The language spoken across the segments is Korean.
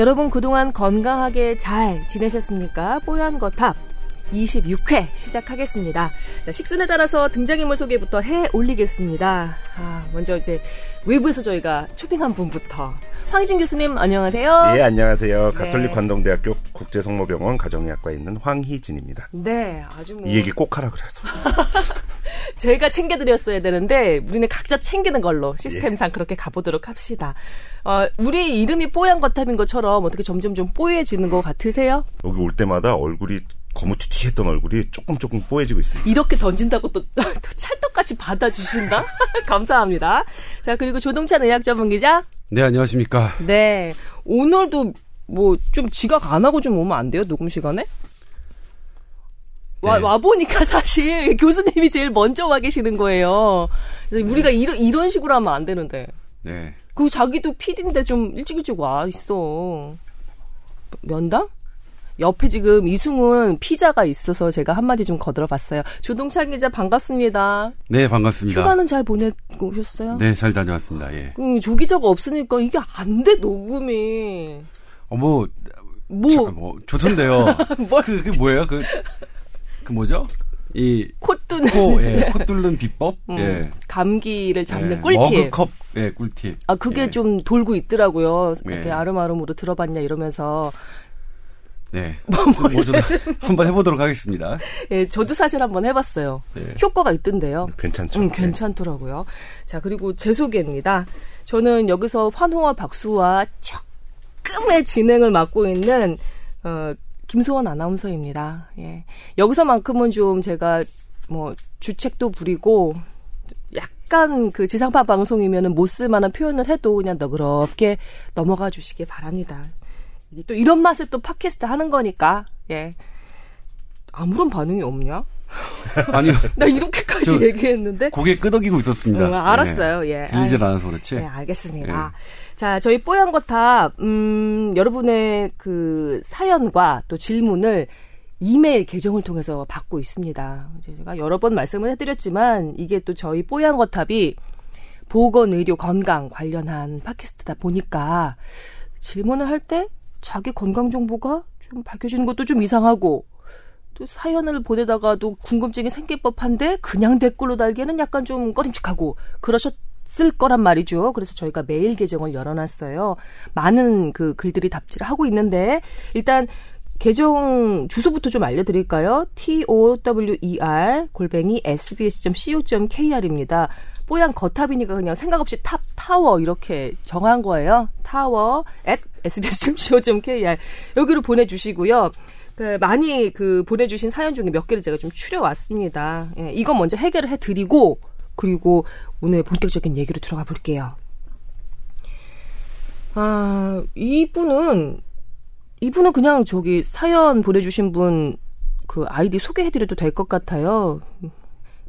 여러분 그동안 건강하게 잘 지내셨습니까? 뽀얀 거탑 26회 시작하겠습니다. 자, 식순에 따라서 등장인물 소개부터 해 올리겠습니다. 아, 먼저 이제 외부에서 저희가 초빙한 분부터 황희진 교수님 안녕하세요. 예, 안녕하세요. 가톨릭 네. 관동대학교 국제성모병원 가정의학과에 있는 황희진입니다. 네, 아주 뭐... 이 얘기 꼭 하라 그래서. 제가 챙겨드렸어야 되는데 우리는 각자 챙기는 걸로 시스템상 예. 그렇게 가보도록 합시다. 어, 우리 이름이 뽀얀 거탑인 것처럼 어떻게 점점 좀 뽀얘지는 것 같으세요? 여기 올 때마다 얼굴이 거무튀튀했던 얼굴이 조금 조금 뽀얘지고 있습니다. 이렇게 던진다고 또, 또 찰떡같이 받아주신다? 감사합니다. 자, 그리고 조동찬 의학 전문 기자. 네, 안녕하십니까. 네. 오늘도 뭐 좀 지각 안 하고 좀 오면 안 돼요? 녹음 시간에? 와, 네. 와보니까 사실 교수님이 제일 먼저 와 계시는 거예요. 네. 우리가 이런, 이런 식으로 하면 안 되는데. 네. 그리고 자기도 PD인데 좀 일찍 일찍 와 있어. 면담? 옆에 지금 이승훈 피자가 있어서 제가 한마디 좀 거들어 봤어요. 조동찬 기자 반갑습니다. 네, 반갑습니다. 휴가는 잘 보내고 오셨어요? 네, 잘 다녀왔습니다. 예. 음, 조 기자가 없으니까 이게 안 돼, 녹음이. 어, 뭐, 뭐, 자, 뭐, 좋던데요. 뭐, 그, 그게 뭐예요? 그, 그 뭐죠? 이 콧뚫는 코, 예, 코 뚫는 비법, 음, 예. 감기를 잡는 예, 꿀팁. 머그컵, 예, 꿀팁. 아 그게 예. 좀 돌고 있더라고요. 이렇게 예. 아름아름으로 들어봤냐 이러면서 네. 뭐, 뭐, 뭐 한번 해보도록 하겠습니다. 예, 저도 사실 한번 해봤어요. 네. 효과가 있던데요. 괜찮죠. 음, 괜찮더라고요. 자, 그리고 제 소개입니다. 저는 여기서 환호와 박수와 조금의 진행을 맡고 있는, 어, 김소원 아나운서입니다. 예. 여기서만큼은 좀 제가 뭐 주책도 부리고 약간 그 지상파 방송이면은 못 쓸만한 표현을 해도 그냥 너그럽게 넘어가 주시기 바랍니다. 또 이런 맛에 또 팟캐스트 하는 거니까 예 아무런 반응이 없냐? 아니요. 나 이렇게까지 얘기했는데 고개 끄덕이고 있었습니다. 음, 알았어요. 예. 들리질 않아서 그렇지. 네, 알겠습니다. 예. 자, 저희 뽀얀 거탑 음, 여러분의 그 사연과 또 질문을 이메일 계정을 통해서 받고 있습니다. 제가 여러 번 말씀을 해드렸지만 이게 또 저희 뽀얀 거탑이 보건, 의료, 건강 관련한 팟캐스트다 보니까 질문을 할 때 자기 건강 정보가 좀 밝혀지는 것도 좀 이상하고 또 사연을 보내다가도 궁금증이 생길 법한데 그냥 댓글로 달기에는 약간 좀 꺼림칙하고 그러셨을 거란 말이죠. 그래서 저희가 메일 계정을 열어놨어요. 많은 그 글들이 답지를 하고 있는데 일단 계정 주소부터 좀 알려드릴까요? tower 골뱅이 sbs.co.kr입니다. 뽀얀 거탑이니까 그냥 생각 없이 탑 타워 이렇게 정한 거예요. 타워 at sbs.co.kr 여기로 보내주시고요. 그 많이 그 보내주신 사연 중에 몇 개를 제가 좀 추려왔습니다. 예, 이건 먼저 해결을 해드리고 그리고 오늘 본격적인 얘기로 들어가 볼게요. 아 이분은 이분은 그냥 저기 사연 보내주신 분 그 아이디 소개해드려도 될 것 같아요.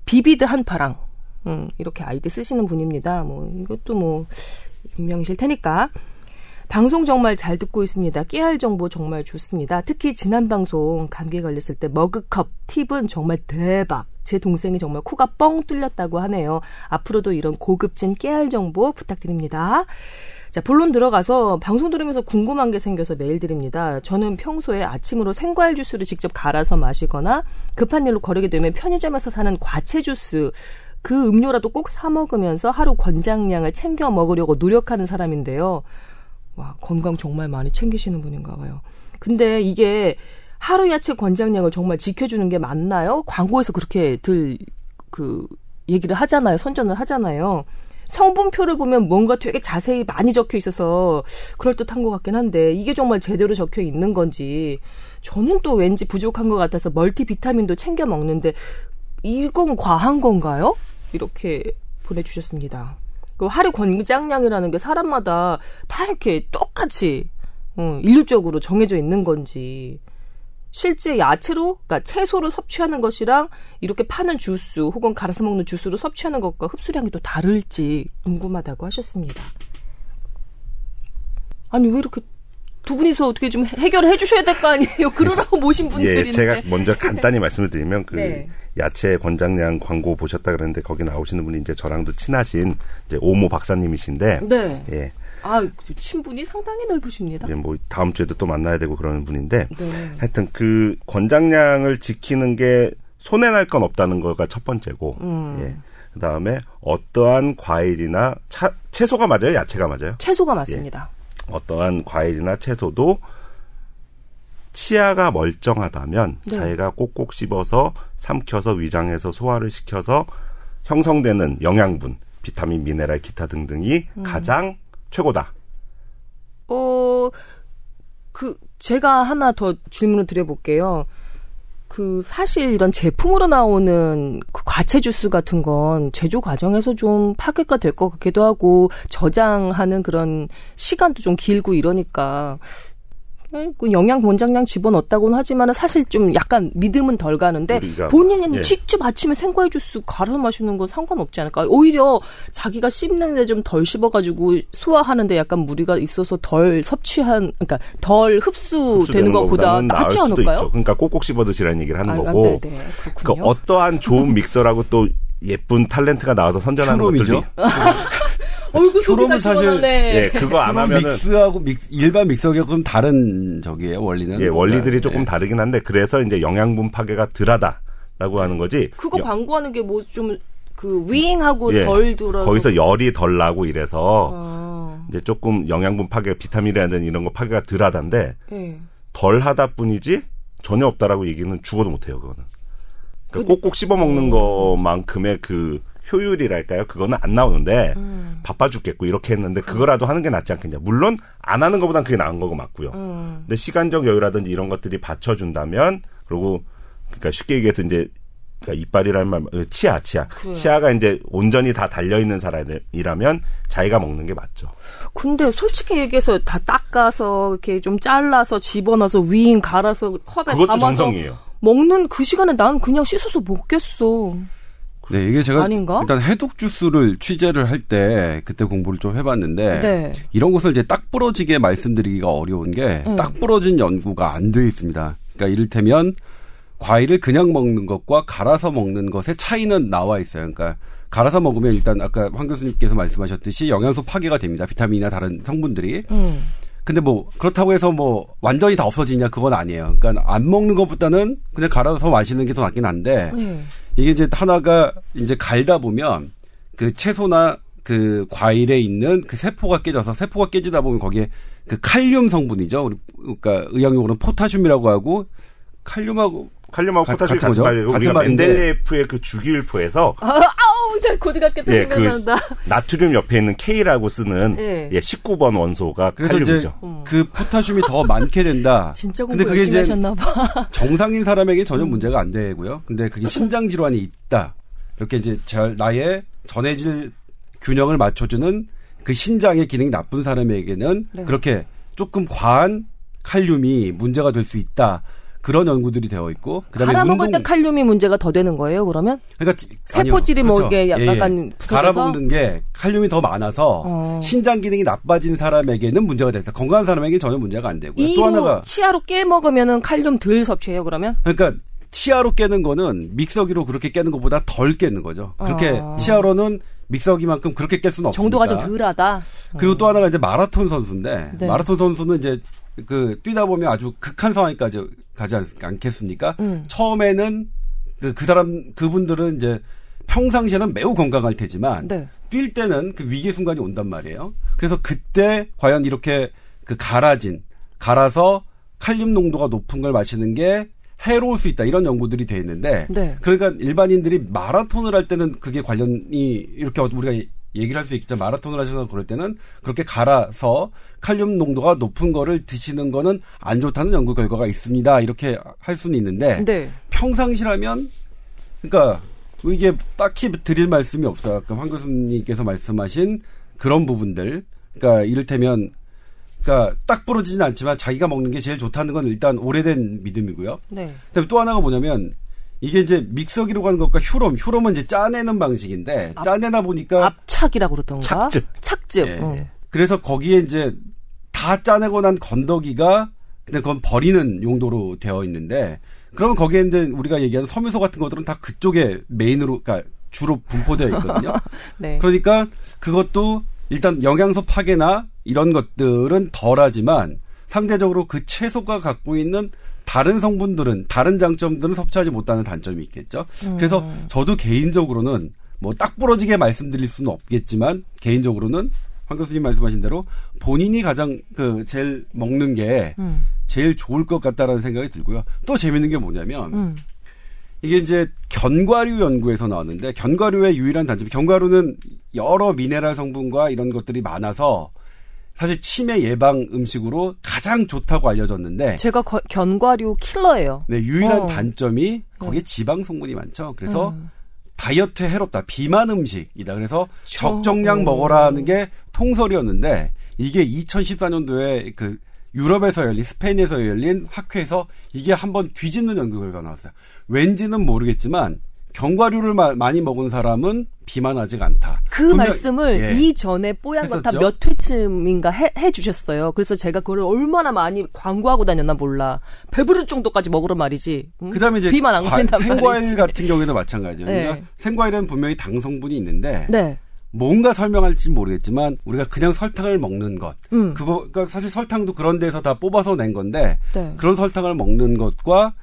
비비드 한파랑 음, 이렇게 아이디 쓰시는 분입니다. 뭐 이것도 뭐 익명이실 테니까. 방송 정말 잘 듣고 있습니다. 깨알 정보 정말 좋습니다. 특히 지난 방송 감기 걸렸을 때 머그컵 팁은 정말 대박. 제 동생이 정말 코가 뻥 뚫렸다고 하네요. 앞으로도 이런 고급진 깨알 정보 부탁드립니다. 자, 본론 들어가서 방송 들으면서 궁금한 게 생겨서 메일 드립니다. 저는 평소에 아침으로 생과일 주스를 직접 갈아서 마시거나 급한 일로 거르게 되면 편의점에서 사는 과채 주스 그 음료라도 꼭 사 먹으면서 하루 권장량을 챙겨 먹으려고 노력하는 사람인데요. 와, 건강 정말 많이 챙기시는 분인가 봐요. 근데 이게 하루 야채 권장량을 정말 지켜주는 게 맞나요? 광고에서 그렇게 들, 그, 얘기를 하잖아요. 선전을 하잖아요. 성분표를 보면 뭔가 되게 자세히 많이 적혀 있어서 그럴듯한 것 같긴 한데 이게 정말 제대로 적혀 있는 건지 저는 또 왠지 부족한 것 같아서 멀티비타민도 챙겨 먹는데 이건 과한 건가요? 이렇게 보내주셨습니다. 그 하루 권장량이라는 게 사람마다 다 이렇게 똑같이 어, 인류적으로 정해져 있는 건지 실제 야채로, 그러니까 채소로 섭취하는 것이랑 이렇게 파는 주스 혹은 갈아서 먹는 주스로 섭취하는 것과 흡수량이 또 다를지 궁금하다고 하셨습니다. 아니 왜 이렇게 두 분이서 어떻게 좀 해결해 주셔야 될 거 아니에요? 그러라고 모신 분들인데. 예, 제가 먼저 간단히 말씀을 드리면 그 네. 야채 권장량 광고 보셨다 그랬는데 거기 나오시는 분이 이제 저랑도 친하신 이제 오모 박사님이신데 네. 예. 아, 친분이 상당히 넓으십니다. 예, 뭐 다음 주에도 또 만나야 되고 그러는 분인데 네. 하여튼 그 권장량을 지키는 게 손해 날 건 없다는 거가 첫 번째고 음. 예. 그다음에 어떠한 과일이나 차, 채소가 맞아요? 야채가 맞아요? 채소가 맞습니다. 예. 어떠한 과일이나 채소도 치아가 멀쩡하다면 네. 자기가 꼭꼭 씹어서 삼켜서 위장해서 소화를 시켜서 형성되는 영양분, 비타민, 미네랄, 기타 등등이 음. 가장 최고다. 어, 그, 제가 하나 더 질문을 드려볼게요. 그, 사실 이런 제품으로 나오는 그 과채 주스 같은 건 제조 과정에서 좀 파괴가 될 것 같기도 하고, 저장하는 그런 시간도 좀 길고 이러니까, 영양 권장량 집어넣었다고는 하지만은 사실 좀 약간 믿음은 덜 가는데 본인이 예. 직접 아침에 생과일 주스 갈아서 마시는 건 상관없지 않을까? 오히려 자기가 씹는데 좀 덜 씹어가지고 소화하는데 약간 무리가 있어서 덜 섭취한 그러니까 덜 흡수되는 것보다 낫지 않을까요? 있죠. 그러니까 꼭꼭 씹어 드시라는 얘기를 하는 아, 거고. 아, 그러니까 어떠한 좋은 믹서라고 또 예쁜 탤런트가 나와서 선전하는 것들이 얼굴 소리가 사실 예 그거 안 하면은 믹스하고 믹, 일반 믹서하고는 다른 저기에요 원리는 예 원리들이 네. 조금 다르긴 한데 그래서 이제 영양분 파괴가 덜하다라고 하는 거지 그거 여, 광고하는 게 뭐 좀그 윙하고 예, 덜 들어서 거기서 열이 덜 나고 이래서 아. 이제 조금 영양분 파괴 비타민이라든 이런 거 파괴가 덜하다인데 예. 덜하다 뿐이지 전혀 없다라고 얘기는 죽어도 못해요 그거는 그러니까 꼭꼭 씹어 먹는 것만큼의 그 효율이랄까요? 그거는 안 나오는데 음. 바빠 죽겠고 이렇게 했는데 그거라도 하는 게 낫지 않겠냐. 물론 안 하는 것보단 그게 나은 거고 맞고요. 음. 근데 시간적 여유라든지 이런 것들이 받쳐준다면 그리고 그러니까 쉽게 얘기해서 이제 그러니까 이빨이라는 말, 어, 치아, 치아. 그래. 치아가 이제 온전히 다 달려 있는 사람이라면 자기가 먹는 게 맞죠. 근데 솔직히 얘기해서 다 닦아서 이렇게 좀 잘라서 집어넣어서 위인 갈아서 컵에 그것도 담아서 정성이에요. 먹는 그 시간에 난 그냥 씻어서 먹겠어. 네, 이게 제가 아닌가? 일단 해독 주스를 취재를 할 때 그때 공부를 좀 해봤는데 네. 이런 것을 이제 딱 부러지게 말씀드리기가 어려운 게딱 음. 부러진 연구가 안 돼 있습니다. 그러니까 이를테면 과일을 그냥 먹는 것과 갈아서 먹는 것의 차이는 나와 있어요. 그러니까 갈아서 먹으면 일단 아까 황 교수님께서 말씀하셨듯이 영양소 파괴가 됩니다. 비타민이나 다른 성분들이. 음. 근데 뭐 그렇다고 해서 뭐 완전히 다 없어지냐 그건 아니에요. 그러니까 안 먹는 것보다는 그냥 갈아서 마시는 게 더 낫긴 한데 네. 이게 이제 하나가 이제 갈다 보면 그 채소나 그 과일에 있는 그 세포가 깨져서 세포가 깨지다 보면 거기에 그 칼륨 성분이죠. 그러니까 의학용어로는 포타슘이라고 하고 칼륨하고 칼륨하고 포타슘 같은 말이에요. 우리가 멘델레프의 그 주기율표에서 아, 아우, 네, 고등학교 예, 그 나트륨 옆에 있는 K라고 쓰는 예. 예 19번 원소가 칼륨이죠. 음. 그 포타슘이 더 많게 된다. 진짜 공부 근데 그게 이제 하셨나 봐. 정상인 사람에게 전혀 음. 문제가 안 되고요. 근데 그게 신장 질환이 있다. 이렇게 이제 나의 전해질 균형을 맞춰주는 그 신장의 기능이 나쁜 사람에게는 네. 그렇게 조금 과한 칼륨이 문제가 될 수 있다. 그런 연구들이 되어 있고 그다음에 갈아 먹을 때 칼륨이 문제가 더 되는 거예요 그러면? 그러니까 세포질이 뭐 그렇죠. 뭐 이게 약간 예, 예. 갈아 먹는 게 칼륨이 더 많아서 어. 신장 기능이 나빠진 사람에게는 문제가 됐다. 건강한 사람에게 전혀 문제가 안 되고요. 또 하나가 치아로 깨 먹으면은 칼륨 덜 섭취해요 그러면? 그러니까 치아로 깨는 거는 믹서기로 그렇게 깨는 것보다 덜 깨는 거죠. 그렇게 어. 치아로는 믹서기만큼 그렇게 깰 수는 없으니까. 정도가 좀 덜하다. 그리고 또 하나가 이제 마라톤 선수인데 네. 마라톤 선수는 이제 그 뛰다 보면 아주 극한 상황까지 가지 않, 겠습니까 음. 처음에는 그, 그 사람 그분들은 이제 평상시에는 매우 건강할 테지만 네. 뛸 때는 그 위기 순간이 온단 말이에요. 그래서 그때 과연 이렇게 그 갈아진 갈아서 칼륨 농도가 높은 걸 마시는 게 해로울 수 있다 이런 연구들이 돼 있는데 네. 그러니까 일반인들이 마라톤을 할 때는 그게 관련이 이렇게 우리가 얘기를 할 수 있겠죠. 마라톤을 하셔서 그럴 때는 그렇게 갈아서 칼륨 농도가 높은 거를 드시는 거는 안 좋다는 연구 결과가 있습니다. 이렇게 할 수는 있는데 네. 평상시라면 그러니까 이게 딱히 드릴 말씀이 없어요. 아까 황 교수님께서 말씀하신 그런 부분들. 그러니까 이를테면 그러니까 딱 부러지진 않지만 자기가 먹는 게 제일 좋다는 건 일단 오래된 믿음이고요. 네. 그다음에 또 하나가 뭐냐면 이게 이제 믹서기로 가는 것과 휴롬, 휴롬은 이제 짜내는 방식인데 짜내다 보니까 압착이라고 그러던가 착즙, 착즙. 예. 어. 그래서 거기에 이제 다 짜내고 난 건더기가 근데 그건 버리는 용도로 되어 있는데 그러면 거기에 있는 우리가 얘기하는 섬유소 같은 것들은 다 그쪽에 메인으로 그러니까 주로 분포되어 있거든요. 네. 그러니까 그것도 일단 영양소 파괴나 이런 것들은 덜하지만 상대적으로 그 채소가 갖고 있는 다른 성분들은 다른 장점들은 섭취하지 못하는 단점이 있겠죠. 음. 그래서 저도 개인적으로는 뭐 딱 부러지게 말씀드릴 수는 없겠지만 개인적으로는 황 교수님 말씀하신 대로 본인이 가장 그 제일 먹는 게 음. 제일 좋을 것 같다라는 생각이 들고요. 또 재밌는 게 뭐냐면 음. 이게 이제 견과류 연구에서 나왔는데 견과류의 유일한 단점 견과류는 여러 미네랄 성분과 이런 것들이 많아서 사실 치매 예방 음식으로 가장 좋다고 알려졌는데 제가 거, 견과류 킬러예요. 네, 유일한 어. 단점이 거기에 네. 지방 성분이 많죠. 그래서 음. 다이어트에 해롭다. 비만 음식이다. 그래서 저... 적정량 먹어라는 게 통설이었는데 이게 2014년도에 그 유럽에서 열린 스페인에서 열린 학회에서 이게 한번 뒤집는 연구 결과가 나왔어요. 왠지는 모르겠지만 견과류를 마, 많이 먹은 사람은 비만하지가 않다. 그 분명, 말씀을 예. 이전에 뽀얀거타 몇 회쯤인가 해, 해, 주셨어요. 그래서 제가 그걸 얼마나 많이 광고하고 다녔나 몰라. 배부를 정도까지 먹으러 말이지. 응? 그다음에 이제 비만 안 걸린단 생과일 말이지. 같은 경우에는 마찬가지예요. 네. 그러니까 생과일은 분명히 당 성분이 있는데 네. 뭔가 설명할지 모르겠지만 우리가 그냥 설탕을 먹는 것 음. 그거 그러니까 사실 설탕도 그런 데서 다 뽑아서 낸 건데 네. 그런 설탕을 먹는 것과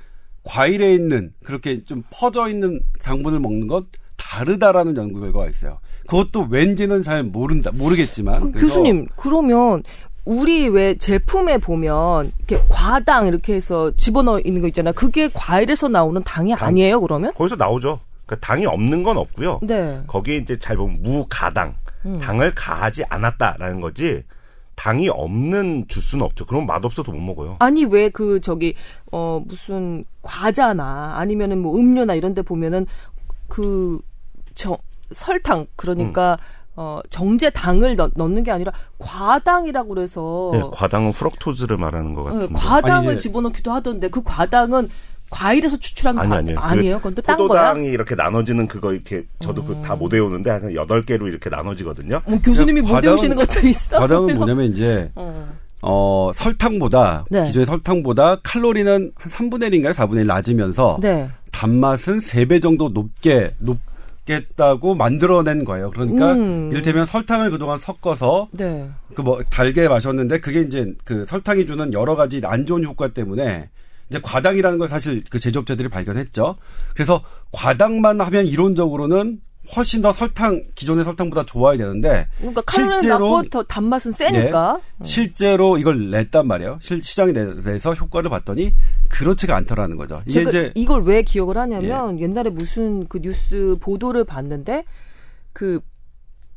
과일에 있는 그렇게 좀 퍼져 있는 당분을 먹는 것 다르다라는 연구 결과가 있어요. 그것도 왠지는 잘 모른다 모르겠지만 그, 교수님 그러면 우리 왜 제품에 보면 이렇게 과당 이렇게 해서 집어넣어 있는 거 있잖아요. 그게 과일에서 나오는 당이 당, 아니에요, 그러면? 거기서 나오죠. 그러니까 당이 없는 건 없고요. 네. 거기에 이제 잘 보면 무가당, 음. 당을 가하지 않았다라는 거지. 당이 없는 주스는 없죠. 그럼 맛없어도 못 먹어요. 아니 왜 그 저기 어 무슨 과자나 아니면은 뭐 음료나 이런 데 보면은 그 저 설탕 그러니까 음. 어, 정제 당을 넣, 넣는 게 아니라 과당이라고 그래서 네, 과당은 프럭토즈를 말하는 것 같은데 네, 과당을 아니, 집어넣기도 하던데 그 과당은 과일에서 추출한 아니, 아니, 아니에요? 그건 또 딴 거야? 포도당이 이렇게 나눠지는 그거 이렇게 저도 그 다못 음. 외우는데 한 여덟 개로 이렇게 나눠지거든요. 뭐 교수님이 못 외우시는 것도 있어. 과당은 뭐냐면 이제 어. 어, 설탕보다 네. 기존의 설탕보다 칼로리는 한 3분의 1인가요? 4분의 1 낮으면서 네. 단맛은 3배 정도 높게 높 겠다고 만들어낸 거예요. 그러니까 음. 이를테면 설탕을 그동안 섞어서 네. 그뭐 달게 마셨는데 그게 이제 그 설탕이 주는 여러 가지 안 좋은 효과 때문에 이제 과당이라는 걸 사실 그 제조업체들이 발견했죠. 그래서 과당만 하면 이론적으로는 훨씬 더 설탕 기존의 설탕보다 좋아야 되는데 그러니까 실제로 더 단맛은 세니까 네, 실제로 이걸 냈단 말이에요. 실 시장에 내서 효과를 봤더니 그렇지가 않더라는 거죠. 이게 이제 이걸 왜 기억을 하냐면 예. 옛날에 무슨 그 뉴스 보도를 봤는데 그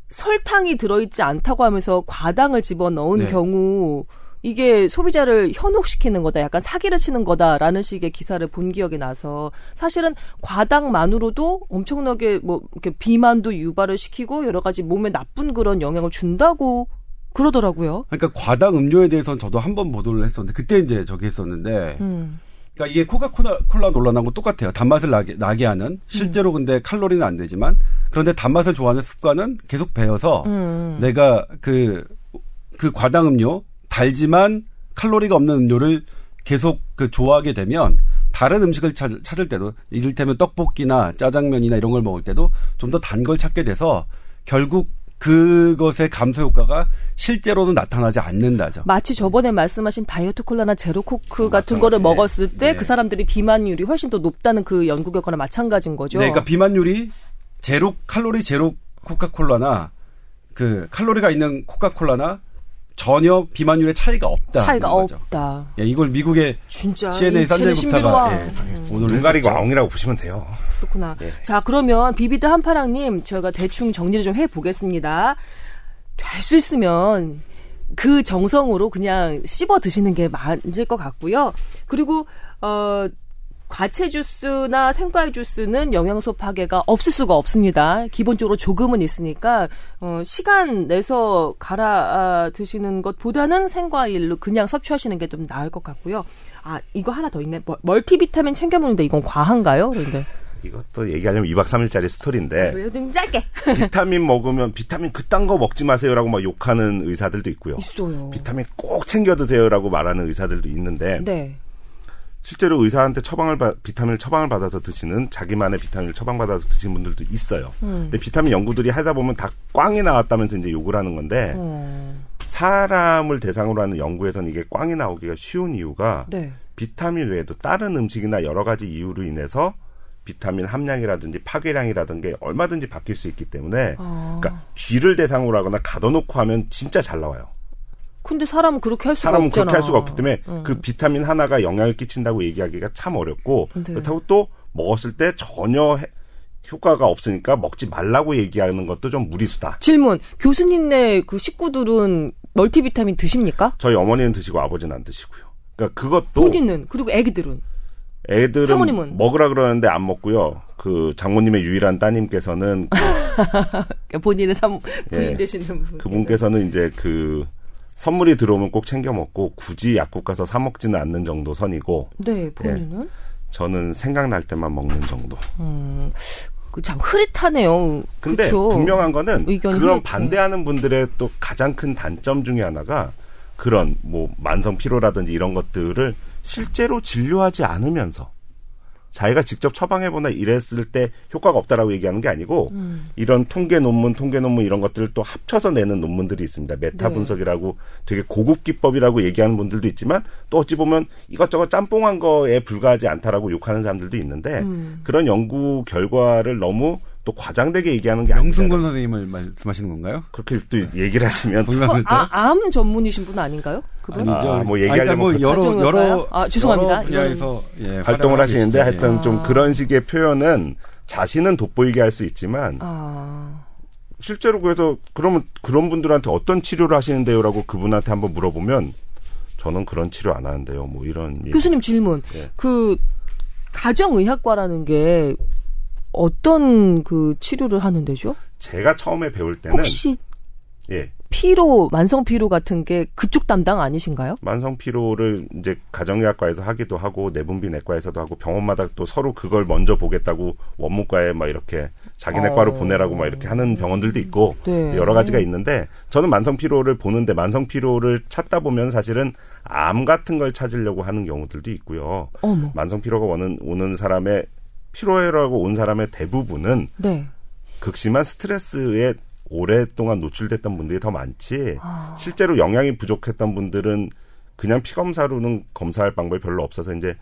설탕이 들어있지 않다고 하면서 과당을 집어 넣은 네. 경우 이게 소비자를 현혹시키는 거다, 약간 사기를 치는 거다라는 식의 기사를 본 기억이 나서 사실은 과당만으로도 엄청나게 뭐 이렇게 비만도 유발을 시키고 여러 가지 몸에 나쁜 그런 영향을 준다고 그러더라고요. 그러니까 과당 음료에 대해서는 저도 한 번 보도를 했었는데 그때 이제 저기 했었는데. 음. 그러니까 이게 코카콜라 콜라 논란하고 똑같아요. 단맛을 나게, 나게 하는 실제로 음. 근데 칼로리는 안 되지만 그런데 단맛을 좋아하는 습관은 계속 배어서 음. 내가 그그 그 과당 음료 달지만 칼로리가 없는 음료를 계속 그 좋아하게 되면 다른 음식을 찾, 찾을 때도 이를테면 떡볶이나 짜장면이나 이런 걸 먹을 때도 좀 더 단 걸 찾게 돼서 결국 그것의 감소 효과가 실제로는 나타나지 않는다죠. 마치 저번에 말씀하신 다이어트 콜라나 제로 코크 어, 같은 거를 먹었을 때그 네. 사람들이 비만율이 훨씬 더 높다는 그 연구 결과랑 마찬가지인 거죠. 네, 그러니까 비만율이 제로 칼로리 제로 코카콜라나 그 칼로리가 있는 코카콜라나 전혀 비만율의 차이가 없다. 차이가 없다. 예, 이걸 미국의 진짜 CNN 산제이 굽타가 예, 음. 오늘 눈 가리고 엉이라고 보시면 돼요. 그렇구나. 예. 자 그러면 비비드 한파랑님 저희가 대충 정리를 좀 해 보겠습니다. 될수 있으면 그 정성으로 그냥 씹어 드시는 게 맞을 것 같고요. 그리고 어 과채 주스나 생과일 주스는 영양소 파괴가 없을 수가 없습니다. 기본적으로 조금은 있으니까 어, 시간 내서 갈아 드시는 것보다는 생과일로 그냥 섭취하시는 게 좀 나을 것 같고요. 아 이거 하나 더 있네. 멀티비타민 챙겨 먹는데 이건 과한가요? 그런데 이것도 얘기하자면 2박 3일짜리 스토리인데. 아, 좀 짧게. 비타민 먹으면 비타민 그딴 거 먹지 마세요라고 막 욕하는 의사들도 있고요. 있어요. 비타민 꼭 챙겨 드세요라고 말하는 의사들도 있는데. 네. 실제로 의사한테 처방을 받, 비타민을 처방을 받아서 드시는 자기만의 비타민을 처방받아서 드시는 분들도 있어요. 음. 근데 비타민 연구들이 하다 보면 다 꽝이 나왔다면서 이제 욕을 하는 건데 음. 사람을 대상으로 하는 연구에서는 이게 꽝이 나오기가 쉬운 이유가 네. 비타민 외에도 다른 음식이나 여러 가지 이유로 인해서 비타민 함량이라든지 파괴량이라든지 얼마든지 바뀔 수 있기 때문에 아. 그러니까 쥐를 대상으로 하거나 가둬놓고 하면 진짜 잘 나와요. 근데 사람은 그렇게 할 수가 사람은 없잖아. 그렇게 할 수가 없기 때문에 음. 그 비타민 하나가 영향을 끼친다고 얘기하기가 참 어렵고 네. 그렇다고 또 먹었을 때 전혀 해, 효과가 없으니까 먹지 말라고 얘기하는 것도 좀 무리수다. 질문. 교수님네 그 식구들은 멀티비타민 드십니까? 저희 어머니는 드시고 아버지는 안 드시고요. 그러니까 그것도 본인은 그리고 애기들은 애들은 사모님은? 먹으라 그러는데 안 먹고요. 그 장모님의 유일한 따님께서는 그 본인의 사 부인 예, 되시는 분 그분께서는 이제 그 선물이 들어오면 꼭 챙겨 먹고 굳이 약국 가서 사 먹지는 않는 정도 선이고. 네, 본인은? 예, 저는 생각날 때만 먹는 정도. 음, 참 흐릿하네요. 근데 그쵸? 분명한 거는 그런 흐릿해. 반대하는 분들의 또 가장 큰 단점 중에 하나가 그런 뭐 만성 피로라든지 이런 것들을 실제로 진료하지 않으면서 자기가 직접 처방해보나 이랬을 때 효과가 없다라고 얘기하는 게 아니고 음. 이런 통계 논문, 통계 논문 이런 것들을 또 합쳐서 내는 논문들이 있습니다. 메타 네. 분석이라고 되게 고급 기법이라고 얘기하는 분들도 있지만 또 어찌 보면 이것저것 짬뽕한 거에 불과하지 않다라고 욕하는 사람들도 있는데 음. 그런 연구 결과를 너무 또 과장되게 얘기하는 게 명승건 선생님을 말씀하시는 건가요? 그렇게 또 얘기를 하시면 또 아, 암 전문이신 분 아닌가요? 그분? 아니죠. 아, 뭐 얘기하려면 뭐 여러 여러 아, 죄송합니다. 여러 분야에서 예, 활동을 하시는데 하여튼 아. 좀 그런 식의 표현은 자신은 돋보이게 할 수 있지만 아. 실제로 그래서 그러면 그런 분들한테 어떤 치료를 하시는데요라고 그분한테 한번 물어보면 저는 그런 치료 안 하는데요. 뭐 이런 교수님 질문. 예. 그 가정의학과라는 게 어떤 그 치료를 하는 데죠? 제가 처음에 배울 때는 혹시 예. 피로, 만성 피로 같은 게 그쪽 담당 아니신가요? 만성 피로를 이제 가정의학과에서 하기도 하고 내분비 내과에서도 하고 병원마다 또 서로 그걸 먼저 보겠다고 원무과에 막 이렇게 자기네 어. 과로 보내라고 막 이렇게 하는 병원들도 있고 네. 여러 가지가 있는데 저는 만성 피로를 보는데 만성 피로를 찾다 보면 사실은 암 같은 걸 찾으려고 하는 경우들도 있고요. 어머. 만성 피로가 오는 오는 사람의 피로해라고 온 사람의 대부분은 네. 극심한 스트레스에 오랫동안 노출됐던 분들이 더 많지 아. 실제로 영양이 부족했던 분들은 그냥 피 검사로는 검사할 방법이 별로 없어서 이제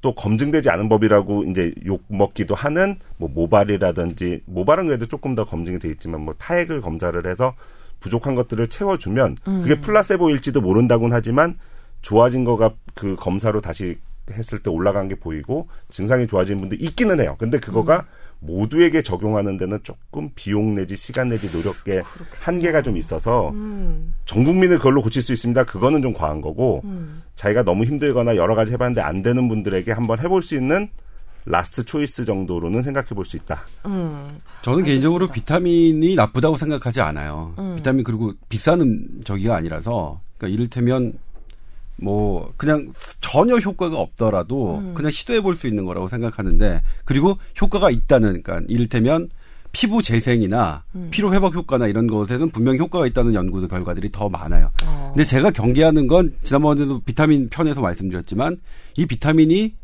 또 검증되지 않은 법이라고 이제 욕 먹기도 하는 뭐 모발이라든지 모발은 그래도 조금 더 검증이 돼 있지만 뭐 타액을 검사를 해서 부족한 것들을 채워주면 음. 그게 플라세보일지도 모른다고는 하지만 좋아진 거가 그 검사로 다시 했을 때 올라간 게 보이고 증상이 좋아진 분도 있기는 해요. 근데 그거가 음. 모두에게 적용하는 데는 조금 비용 내지 시간 내지 노력의 한계가 좀 있어서 음. 전 국민을 그걸로 고칠 수 있습니다. 그거는 좀 과한 거고 음. 자기가 너무 힘들거나 여러 가지 해봤는데 안 되는 분들에게 한번 해볼 수 있는 last choice 정도로는 생각해 볼 수 있다. 음. 저는 알겠습니다. 개인적으로 비타민이 나쁘다고 생각하지 않아요. 음. 비타민 그리고 비싼 저기가 아니라서 그러니까 이를테면 뭐 그냥 전혀 효과가 없더라도 음. 그냥 시도해 볼 수 있는 거라고 생각하는데 그리고 효과가 있다는 그러니까 이를테면 피부 재생이나 음. 피로 회복 효과나 이런 것에는 분명 효과가 있다는 연구 결과들이 더 많아요. 어. 근데 제가 경계하는 건 지난번에도 비타민 편에서 말씀드렸지만 이 비타민이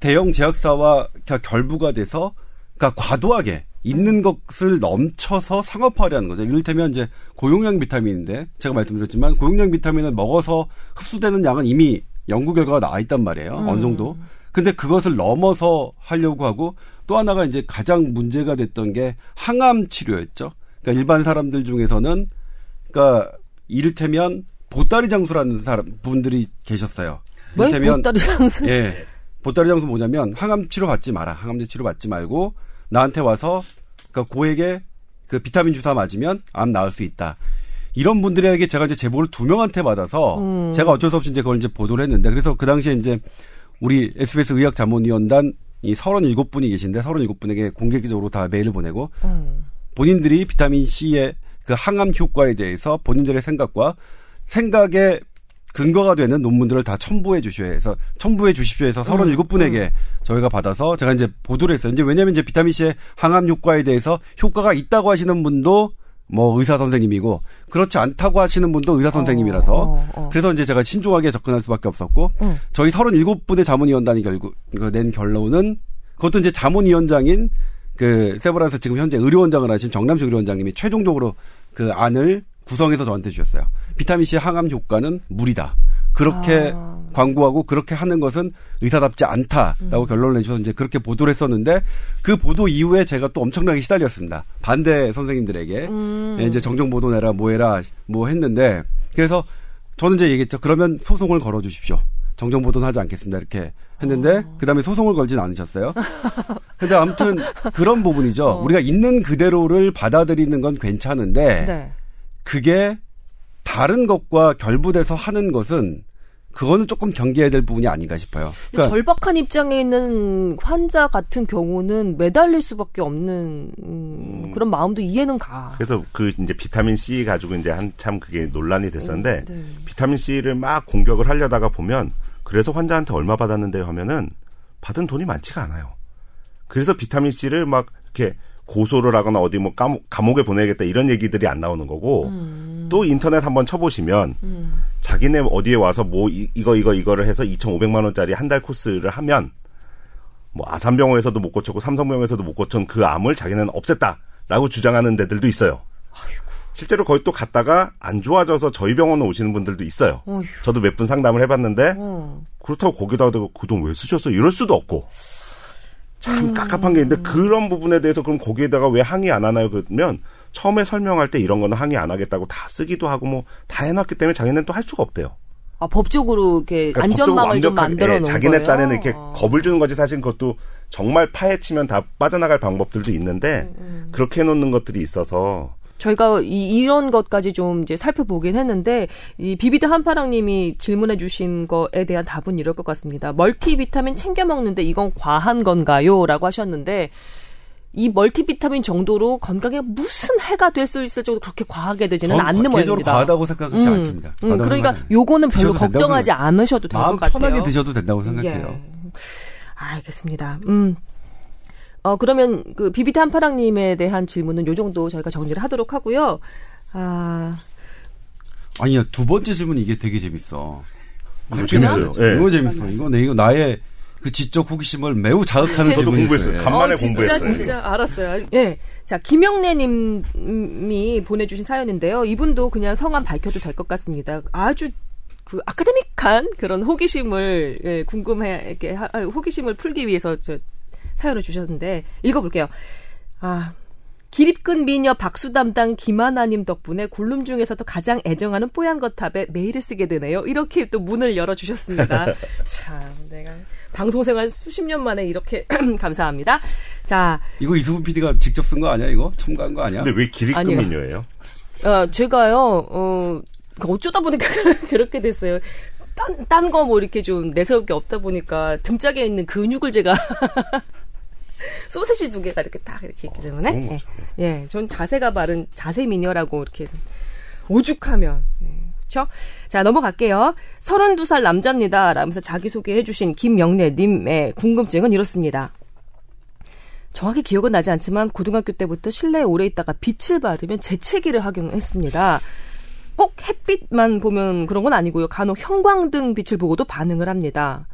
대형 제약사와 결부가 돼서 그러니까 과도하게 있는 것을 넘쳐서 상업화하려는 거죠. 이를테면 이제 고용량 비타민인데 제가 말씀드렸지만 고용량 비타민을 먹어서 흡수되는 양은 이미 연구 결과가 나와 있단 말이에요. 음. 어느 정도. 근데 그것을 넘어서 하려고 하고 또 하나가 이제 가장 문제가 됐던 게 항암 치료였죠. 그러니까 일반 사람들 중에서는 그러니까 이를테면 보따리 장수라는 사람 분들이 계셨어요. 이를테면 보따리 장수? 예. 보따리 장수 뭐냐면 항암 치료 받지 마라. 항암제 치료 받지 말고 나한테 와서 그러니까 고에게 그 비타민 주사 맞으면 암 나을 수 있다. 이런 분들에게 제가 이제 제보를 두 명한테 받아서 음. 제가 어쩔 수 없이 이제 그걸 이제 보도를 했는데 그래서 그 당시에 이제 우리 SBS 의학 자문위원단 이 37분이 계신데 37분에게 공개적으로 다 메일을 보내고 음. 본인들이 비타민 C의 그 항암 효과에 대해서 본인들의 생각과 생각에 근거가 되는 논문들을 다 첨부해 주셔야 해서 첨부해 주십시오 해서 37분에게 음, 음. 저희가 받아서 제가 이제 보도를 했어요. 이제 왜냐면 이제 비타민 C의 항암 효과에 대해서 효과가 있다고 하시는 분도 뭐 의사 선생님이고 그렇지 않다고 하시는 분도 의사 선생님이라서 어, 어, 어. 그래서 이제 제가 신중하게 접근할 수밖에 없었고 응. 저희 37분의 자문위원단이 결국 낸 결론은 그것도 이제 자문위원장인 그 세브란스 지금 현재 의료원장을 하신 정남식 의료원장님이 최종적으로 그 안을 구성해서 저한테 주셨어요. 비타민 C 항암 효과는 무리다. 그렇게 아. 광고하고 그렇게 하는 것은 의사답지 않다라고 음. 결론을 내주셔서 이제 그렇게 보도를 했었는데 그 보도 이후에 제가 또 엄청나게 시달렸습니다. 반대 선생님들에게 음. 예, 이제 정정 보도 내라 뭐 해라 뭐 했는데 그래서 저는 이제 얘기했죠. 그러면 소송을 걸어 주십시오. 정정 보도는 하지 않겠습니다. 이렇게 했는데 어. 그다음에 소송을 걸진 않으셨어요. 근데 아무튼 그런 부분이죠. 어. 우리가 있는 그대로를 받아들이는 건 괜찮은데 네. 그게 다른 것과 결부돼서 하는 것은 그거는 조금 경계해야 될 부분이 아닌가 싶어요. 그러니까 절박한 입장에 있는 환자 같은 경우는 매달릴 수밖에 없는 음, 그런 마음도 이해는 가. 그래서 그 이제 비타민 C 가지고 이제 한참 그게 논란이 됐었는데 음, 네. 비타민 C를 막 공격을 하려다가 보면 그래서 환자한테 얼마 받았는데요 하면은 받은 돈이 많지가 않아요. 그래서 비타민 C를 막 이렇게 고소를 하거나 어디 뭐 감옥, 감옥에 보내겠다 이런 얘기들이 안 나오는 거고 음. 또 인터넷 한번 쳐보시면 음. 자기네 어디에 와서 뭐 이, 이거 이거 이거를 해서 2,500만 원짜리 한 달 코스를 하면 뭐 아산병원에서도 못 고쳤고 삼성병원에서도 못 고친 그 암을 자기는 없앴다라고 주장하는 데들도 있어요. 아이고. 실제로 거기 또 갔다가 안 좋아져서 저희 병원에 오시는 분들도 있어요. 어휴. 저도 몇 분 상담을 해봤는데 어. 그렇다고 거기다가 그돈 왜 쓰셨어? 이럴 수도 없고. 참 음. 깝깝한 게 있는데 그런 부분에 대해서 그럼 거기에다가 왜 항의 안 하나요? 그러면 처음에 설명할 때 이런 거는 항의 안 하겠다고 다 쓰기도 하고 뭐 다 해놨기 때문에 자기는 또 할 수가 없대요. 아 법적으로 이렇게 그러니까 안전망을 좀 만들어 놓은 예, 자기네 거예요? 딴에는 이렇게 아. 겁을 주는 거지 사실 그것도 정말 파헤치면 다 빠져나갈 방법들도 있는데 음, 음. 그렇게 해놓는 것들이 있어서 저희가 이, 런 것까지 좀 이제 살펴보긴 했는데 이 비비드 한파랑님이 질문해 주신 거에 대한 답은 이럴 것 같습니다. 멀티비타민 챙겨 먹는데 이건 과한 건가요?라고 하셨는데 이 멀티비타민 정도로 건강에 무슨 해가 될 수 있을 정도 그렇게 과하게 되지는 않는 모양입니다. 과하다고 생각하지 음, 않습니다. 음, 그러니까 요거는 별로 걱정하지 않으셔도 될 것 같아요. 편하게 드셔도 된다고 생각해요. 예. 알겠습니다. 음. 어, 그러면 그 비비트 한파랑님에 대한 질문은 요 정도 저희가 정리를 하도록 하고요. 아. 아니야, 두 번째 질문 이게 되게 재밌어. 아, 재밌어요. 네. 이거 재밌어. 이거 내, 이거 나의 그 지적 호기심을 매우 자극하는 질문이 공부했어요. 간만에 어, 진짜, 공부했어요. 진짜 알았어요. 예. 자, 김영래 님이 보내주신 사연인데요. 이분도 그냥 성함 밝혀도 될 것 같습니다. 아주 그 아카데믹한 그런 호기심을 예, 궁금해 이렇게 하, 호기심을 풀기 위해서 저 사연을 주셨는데 읽어볼게요. 아, 기립근 미녀 박수 담당 김하나님 덕분에 골룸 중에서도 가장 애정하는 뽀얀거탑에 메일을 쓰게 되네요. 이렇게 또 문을 열어주셨습니다. 참, 내가 방송생활 수십 년 만에 이렇게 감사합니다. 자. 이거 이수분 PD가 직접 쓴 거 아니야, 이거? 첨가한 거 아니야? 근데 왜 기립근 아니요. 미녀예요? 어, 제가요, 어, 어쩌다 보니까 그렇게 됐어요. 딴, 딴 거 뭐 이렇게 좀 내세울 게 없다 보니까 등짝에 있는 근육을 제가 소세지 두 개가 이렇게 딱 이렇게 있기 때문에. 어, 예. 예, 전 자세가 바른 자세 미녀라고 이렇게 오죽하면. 예. 그렇죠? 자, 넘어갈게요. 32살 남자입니다. 라면서 자기소개해 주신 김영래 님의 궁금증은 이렇습니다. 정확히 기억은 나지 않지만 고등학교 때부터 실내에 오래 있다가 빛을 받으면 재채기를 하긴 했습니다. 꼭 햇빛만 보면 그런 건 아니고요. 간혹 형광등 빛을 보고도 반응을 합니다.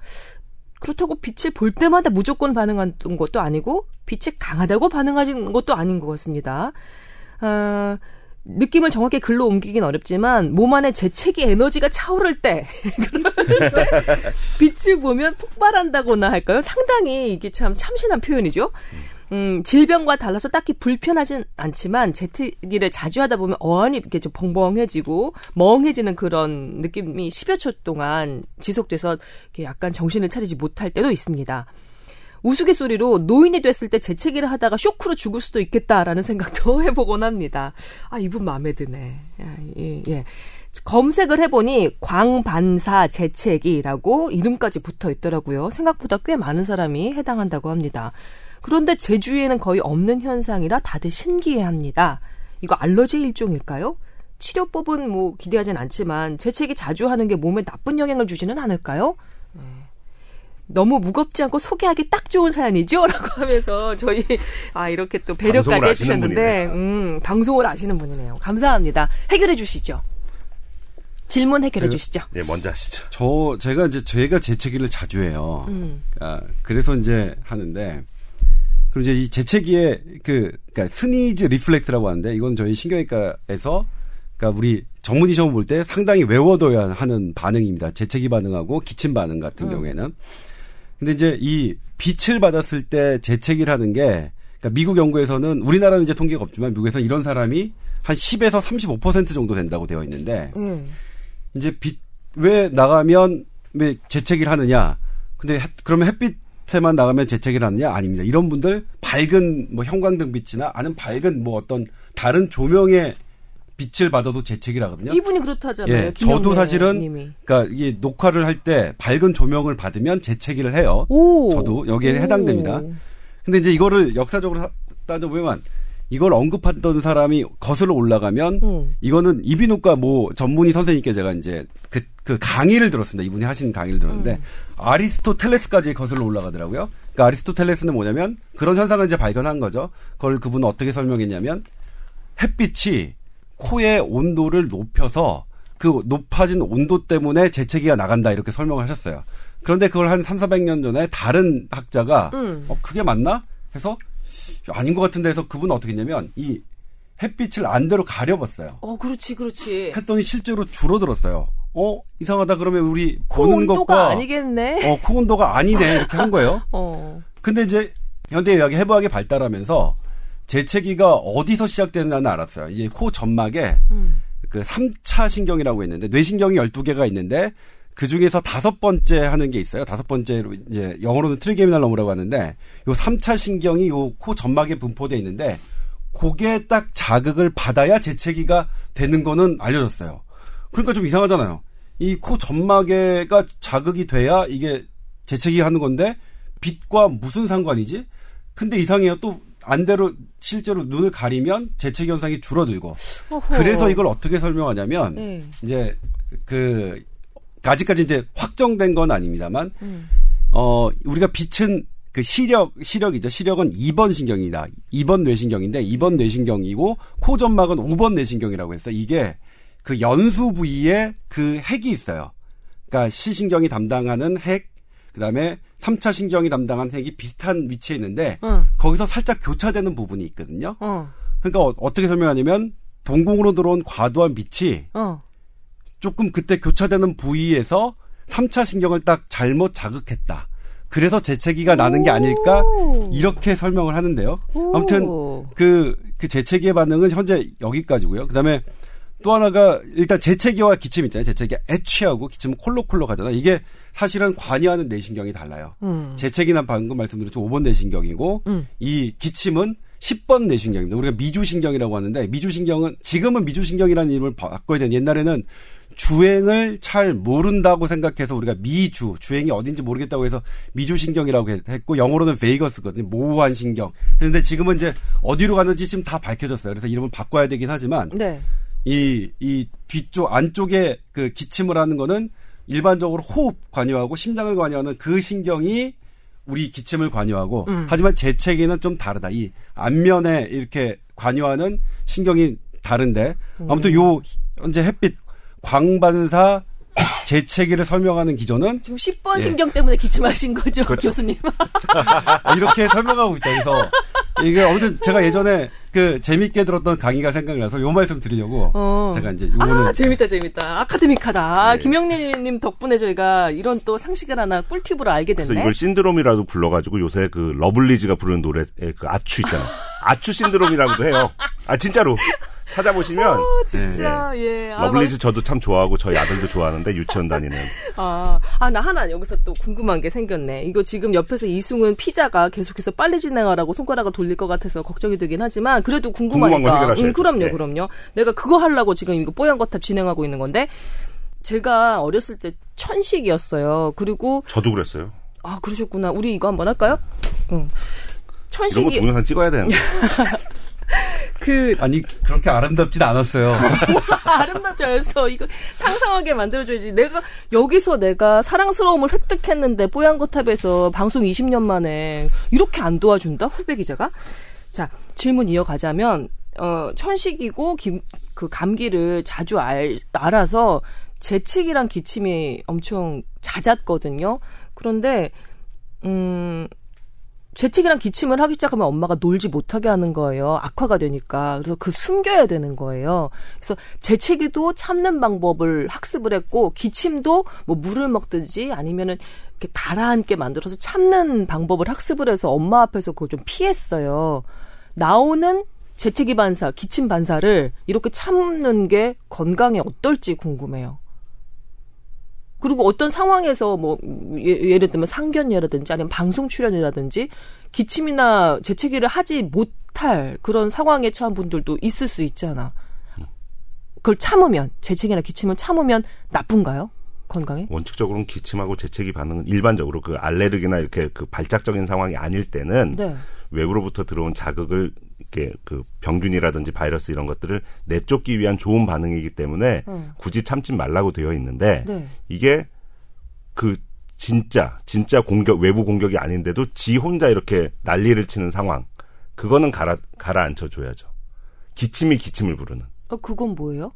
그렇다고 빛을 볼 때마다 무조건 반응하는 것도 아니고 빛이 강하다고 반응하는 것도 아닌 것 같습니다. 아, 느낌을 정확히 글로 옮기긴 어렵지만 몸 안에 재채기 에너지가 차오를 때 빛을 보면 폭발한다거나 할까요? 상당히 이게 참 참신한 표현이죠. 음, 질병과 달라서 딱히 불편하진 않지만 재트기를 자주 하다 보면 어안이 이렇게 좀 벙벙해지고 멍해지는 그런 느낌이 10여 초 동안 지속돼서 이렇게 약간 정신을 차리지 못할 때도 있습니다. 우스갯소리로 노인이 됐을 때 재채기를 하다가 쇼크로 죽을 수도 있겠다라는 생각도 해보곤 합니다. 아, 이분 마음에 드네. 아, 예, 예. 검색을 해보니 광반사 재채기라고 이름까지 붙어 있더라고요. 생각보다 꽤 많은 사람이 해당한다고 합니다. 그런데 제주에는 거의 없는 현상이라 다들 신기해합니다. 이거 알러지 일종일까요? 치료법은 뭐 기대하진 않지만 재채기 자주 하는 게 몸에 나쁜 영향을 주지는 않을까요? 네. 너무 무겁지 않고 소개하기 딱 좋은 사연이죠? 라고 하면서 저희, 아, 이렇게 또 배려까지 해주셨는데, 음, 방송을 아시는 분이네요. 감사합니다. 해결해 주시죠. 질문 해결해 주시죠. 네, 먼저 하시죠. 저, 제가 이제, 제가 재채기를 자주 해요. 음. 아, 그래서 이제 하는데, 그리고 이제 이 재채기의 그, 그니까 sneeze reflex라고 하는데, 이건 저희 신경외과에서, 그니까 우리 전문의 시험 볼 때 상당히 외워둬야 하는 반응입니다. 재채기 반응하고 기침 반응 같은 음. 경우에는. 근데 이제 이 빛을 받았을 때 재채기를 하는 게 그러니까 미국 연구에서는 우리나라는 이제 통계가 없지만 미국에서는 이런 사람이 한 10에서 35% 정도 된다고 되어 있는데 음. 이제 빛 왜 나가면 왜 재채기를 하느냐? 근데 그러면 햇빛 에만 나가면 재채기를 하느냐? 아닙니다. 이런 분들 밝은 뭐 형광등 빛이나 아는 밝은 뭐 어떤 다른 조명의 빛을 받아도 재채기라거든요. 이분이 그렇다잖아요. 예, 저도 사실은 님이. 그러니까 이게 녹화를 할 때 밝은 조명을 받으면 재채기를 해요. 오. 저도 여기에 오. 해당됩니다. 근데 이제 이거를 역사적으로 따져보면 이걸 언급했던 사람이 거슬러 올라가면 음. 이거는 이비인후과 뭐 전문의 선생님께 제가 이제 그, 그 강의를 들었습니다. 이분이 하신 강의를 들었는데 음. 아리스토텔레스까지 거슬러 올라가더라고요. 그러니까 아리스토텔레스는 뭐냐면 그런 현상을 이제 발견한 거죠. 그걸 그분은 어떻게 설명했냐면 햇빛이 코의 온도를 높여서 그 높아진 온도 때문에 재채기가 나간다 이렇게 설명을 하셨어요. 그런데 그걸 한 3, 400년 전에 다른 학자가 음. 어 그게 맞나? 해서 아닌 것 같은데 해서 그분은 어떻게 했냐면 이 햇빛을 안대로 가려봤어요. 어, 그렇지, 그렇지. 했더니 실제로 줄어들었어요. 어, 이상하다 그러면 우리 보는 것과 아니겠네. 어, 코 온도가 아니네 이렇게 한 거예요. 어. 근데 이제 현대의학이 해부학이 발달하면서 재채기가 어디서 시작되는지는 알았어요. 이제 코 점막에 음. 그 3차 신경이라고 있는데 뇌신경이 12개가 있는데 그 중에서 다섯 번째 하는 게 있어요. 다섯 번째로 이제 영어로는 trigeminal nerve라고 하는데 요 3차 신경이 요 코 점막에 분포돼 있는데 고게 딱 자극을 받아야 재채기가 되는 거는 알려졌어요. 그러니까 좀 이상하잖아요. 이 코 점막에가 자극이 돼야 이게 재채기 하는 건데 빛과 무슨 상관이지? 근데 이상해요. 또 안대로 실제로 눈을 가리면 재채기 현상이 줄어들고 어허. 그래서 이걸 어떻게 설명하냐면 네. 이제 그 아직까지 이제 확정된 건 아닙니다만 음. 어 우리가 빛은 그 시력 시력이죠. 시력은 2번 신경이다. 2번 뇌신경인데 2번 뇌신경이고 코 점막은 5번 뇌신경이라고 했어. 이게 그 연수 부위에 그 핵이 있어요. 그러니까 시신경이 담당하는 핵, 그다음에 3차 신경이 담당한 핵이 비슷한 위치에 있는데 어. 거기서 살짝 교차되는 부분이 있거든요. 어. 그러니까 어, 떻게 설명하냐면 동공으로 들어온 과도한 빛이 어. 조금 그때 교차되는 부위에서 3차 신경을 딱 잘못 자극했다. 그래서 재채기가 나는 게 아닐까 이렇게 설명을 하는데요. 아무튼 그, 그 재채기의 반응은 현재 여기까지고요. 그다음에 또 하나가 일단 재채기와 기침 있잖아요. 재채기 애취하고 기침은 콜록콜록 하잖아요. 이게 사실은 관여하는 내신경이 달라요. 음. 재채기는 방금 말씀드렸죠. 5번 내신경이고 음. 이 기침은 10번 내신경입니다. 우리가 미주신경이라고 하는데 미주신경은 지금은 미주신경이라는 이름을 바꿔야 되는 옛날에는 주행을 잘 모른다고 생각해서 우리가 미주 주행이 어딘지 모르겠다고 해서 미주 신경이라고 했고 영어로는 베이거스거든요. 모호한 신경. 그런데 지금은 이제 어디로 가는지 지금 다 밝혀졌어요. 그래서 이름을 바꿔야 되긴 하지만 네. 이, 이 뒤쪽, 안쪽에 그 기침을 하는 거는 일반적으로 호흡 관여하고 심장을 관여하는 그 신경이 우리 기침을 관여하고 음. 하지만 재채기는 좀 다르다. 이 안면에 이렇게 관여하는 신경이 다른데 아무튼 요 현재 햇빛 광반사 재채기를 설명하는 기조는 지금 10번 예. 신경 때문에 기침하신 거죠, 그렇죠. 교수님. 이렇게 설명하고 있다. 그래서 이게 아무튼 제가 예전에 그 재밌게 들었던 강의가 생각나서 요 말씀 드리려고 어. 제가 이제 요거는 아, 재밌다 재밌다 academic하다 네. 김영래님 덕분에 저희가 이런 또 상식을 하나 꿀팁으로 알게 됐네. 그래서 이걸 신드롬이라도 불러가지고 요새 그 러블리즈가 부르는 노래 그 아츄 있잖아. ACHOO 신드롬이라고도 해요. 아 진짜로. 찾아보시면 오, 진짜 네. 예. 아, 러블리즈 저도 참 좋아하고 저희 아들도 좋아하는데 유치원 다니는. 아, 아나 하나 여기서 또 궁금한 게 생겼네. 이거 지금 옆에서 이승훈 피자가 계속해서 빨리 진행하라고 손가락을 돌릴 것 같아서 걱정이 되긴 하지만 그래도 궁금하니까. 응, 그럼요, 네. 그럼요. 내가 그거 하려고 지금 이거 뽀얀 거탑 진행하고 있는 건데 제가 어렸을 때 천식이었어요. 그리고 저도 그랬어요. 아 그러셨구나. 우리 이거 한번 할까요? 응. 천식이 이런 거 동영상 찍어야 되는데. 그 아니 그렇게 아름답진 않았어요. 아름답지 않았어. 이거 상상하게 만들어줘야지. 내가 여기서 내가 사랑스러움을 획득했는데 뽀얀 거탑에서 방송 20년 만에 이렇게 안 도와준다 후배 기자가. 자 질문 이어가자면 어 천식이고 김, 그 감기를 자주 알, 알아서 재채기랑 기침이 엄청 잦았거든요. 그런데 음 재채기랑 기침을 하기 시작하면 엄마가 놀지 못하게 하는 거예요. 악화가 되니까. 그래서 그 숨겨야 되는 거예요. 그래서 재채기도 참는 방법을 학습을 했고 기침도 뭐 물을 먹든지 아니면은 이렇게 가라앉게 만들어서 참는 방법을 학습을 해서 엄마 앞에서 그걸 좀 피했어요. 나오는 재채기 반사, 기침 반사를 이렇게 참는 게 건강에 어떨지 궁금해요. 그리고 어떤 상황에서 뭐 예, 를 들면 상견례라든지 아니면 방송 출연이라든지 기침이나 재채기를 하지 못할 그런 상황에 처한 분들도 있을 수 있잖아. 그걸 참으면 재채기나 기침을 참으면 나쁜가요? 건강에? 원칙적으로는 기침하고 재채기 반응은 일반적으로 그 알레르기나 이렇게 그 발작적인 상황이 아닐 때는 네. 외부로부터 들어온 자극을 이렇게 그 병균이라든지 바이러스 이런 것들을 내쫓기 위한 좋은 반응이기 때문에 어. 굳이 참지 말라고 되어 있는데 네. 이게 그 진짜 진짜 공격 외부 공격이 아닌데도 지 혼자 이렇게 난리를 치는 상황 그거는 가라 가라앉혀 줘야죠. 기침이 기침을 부르는. 어 그건 뭐예요?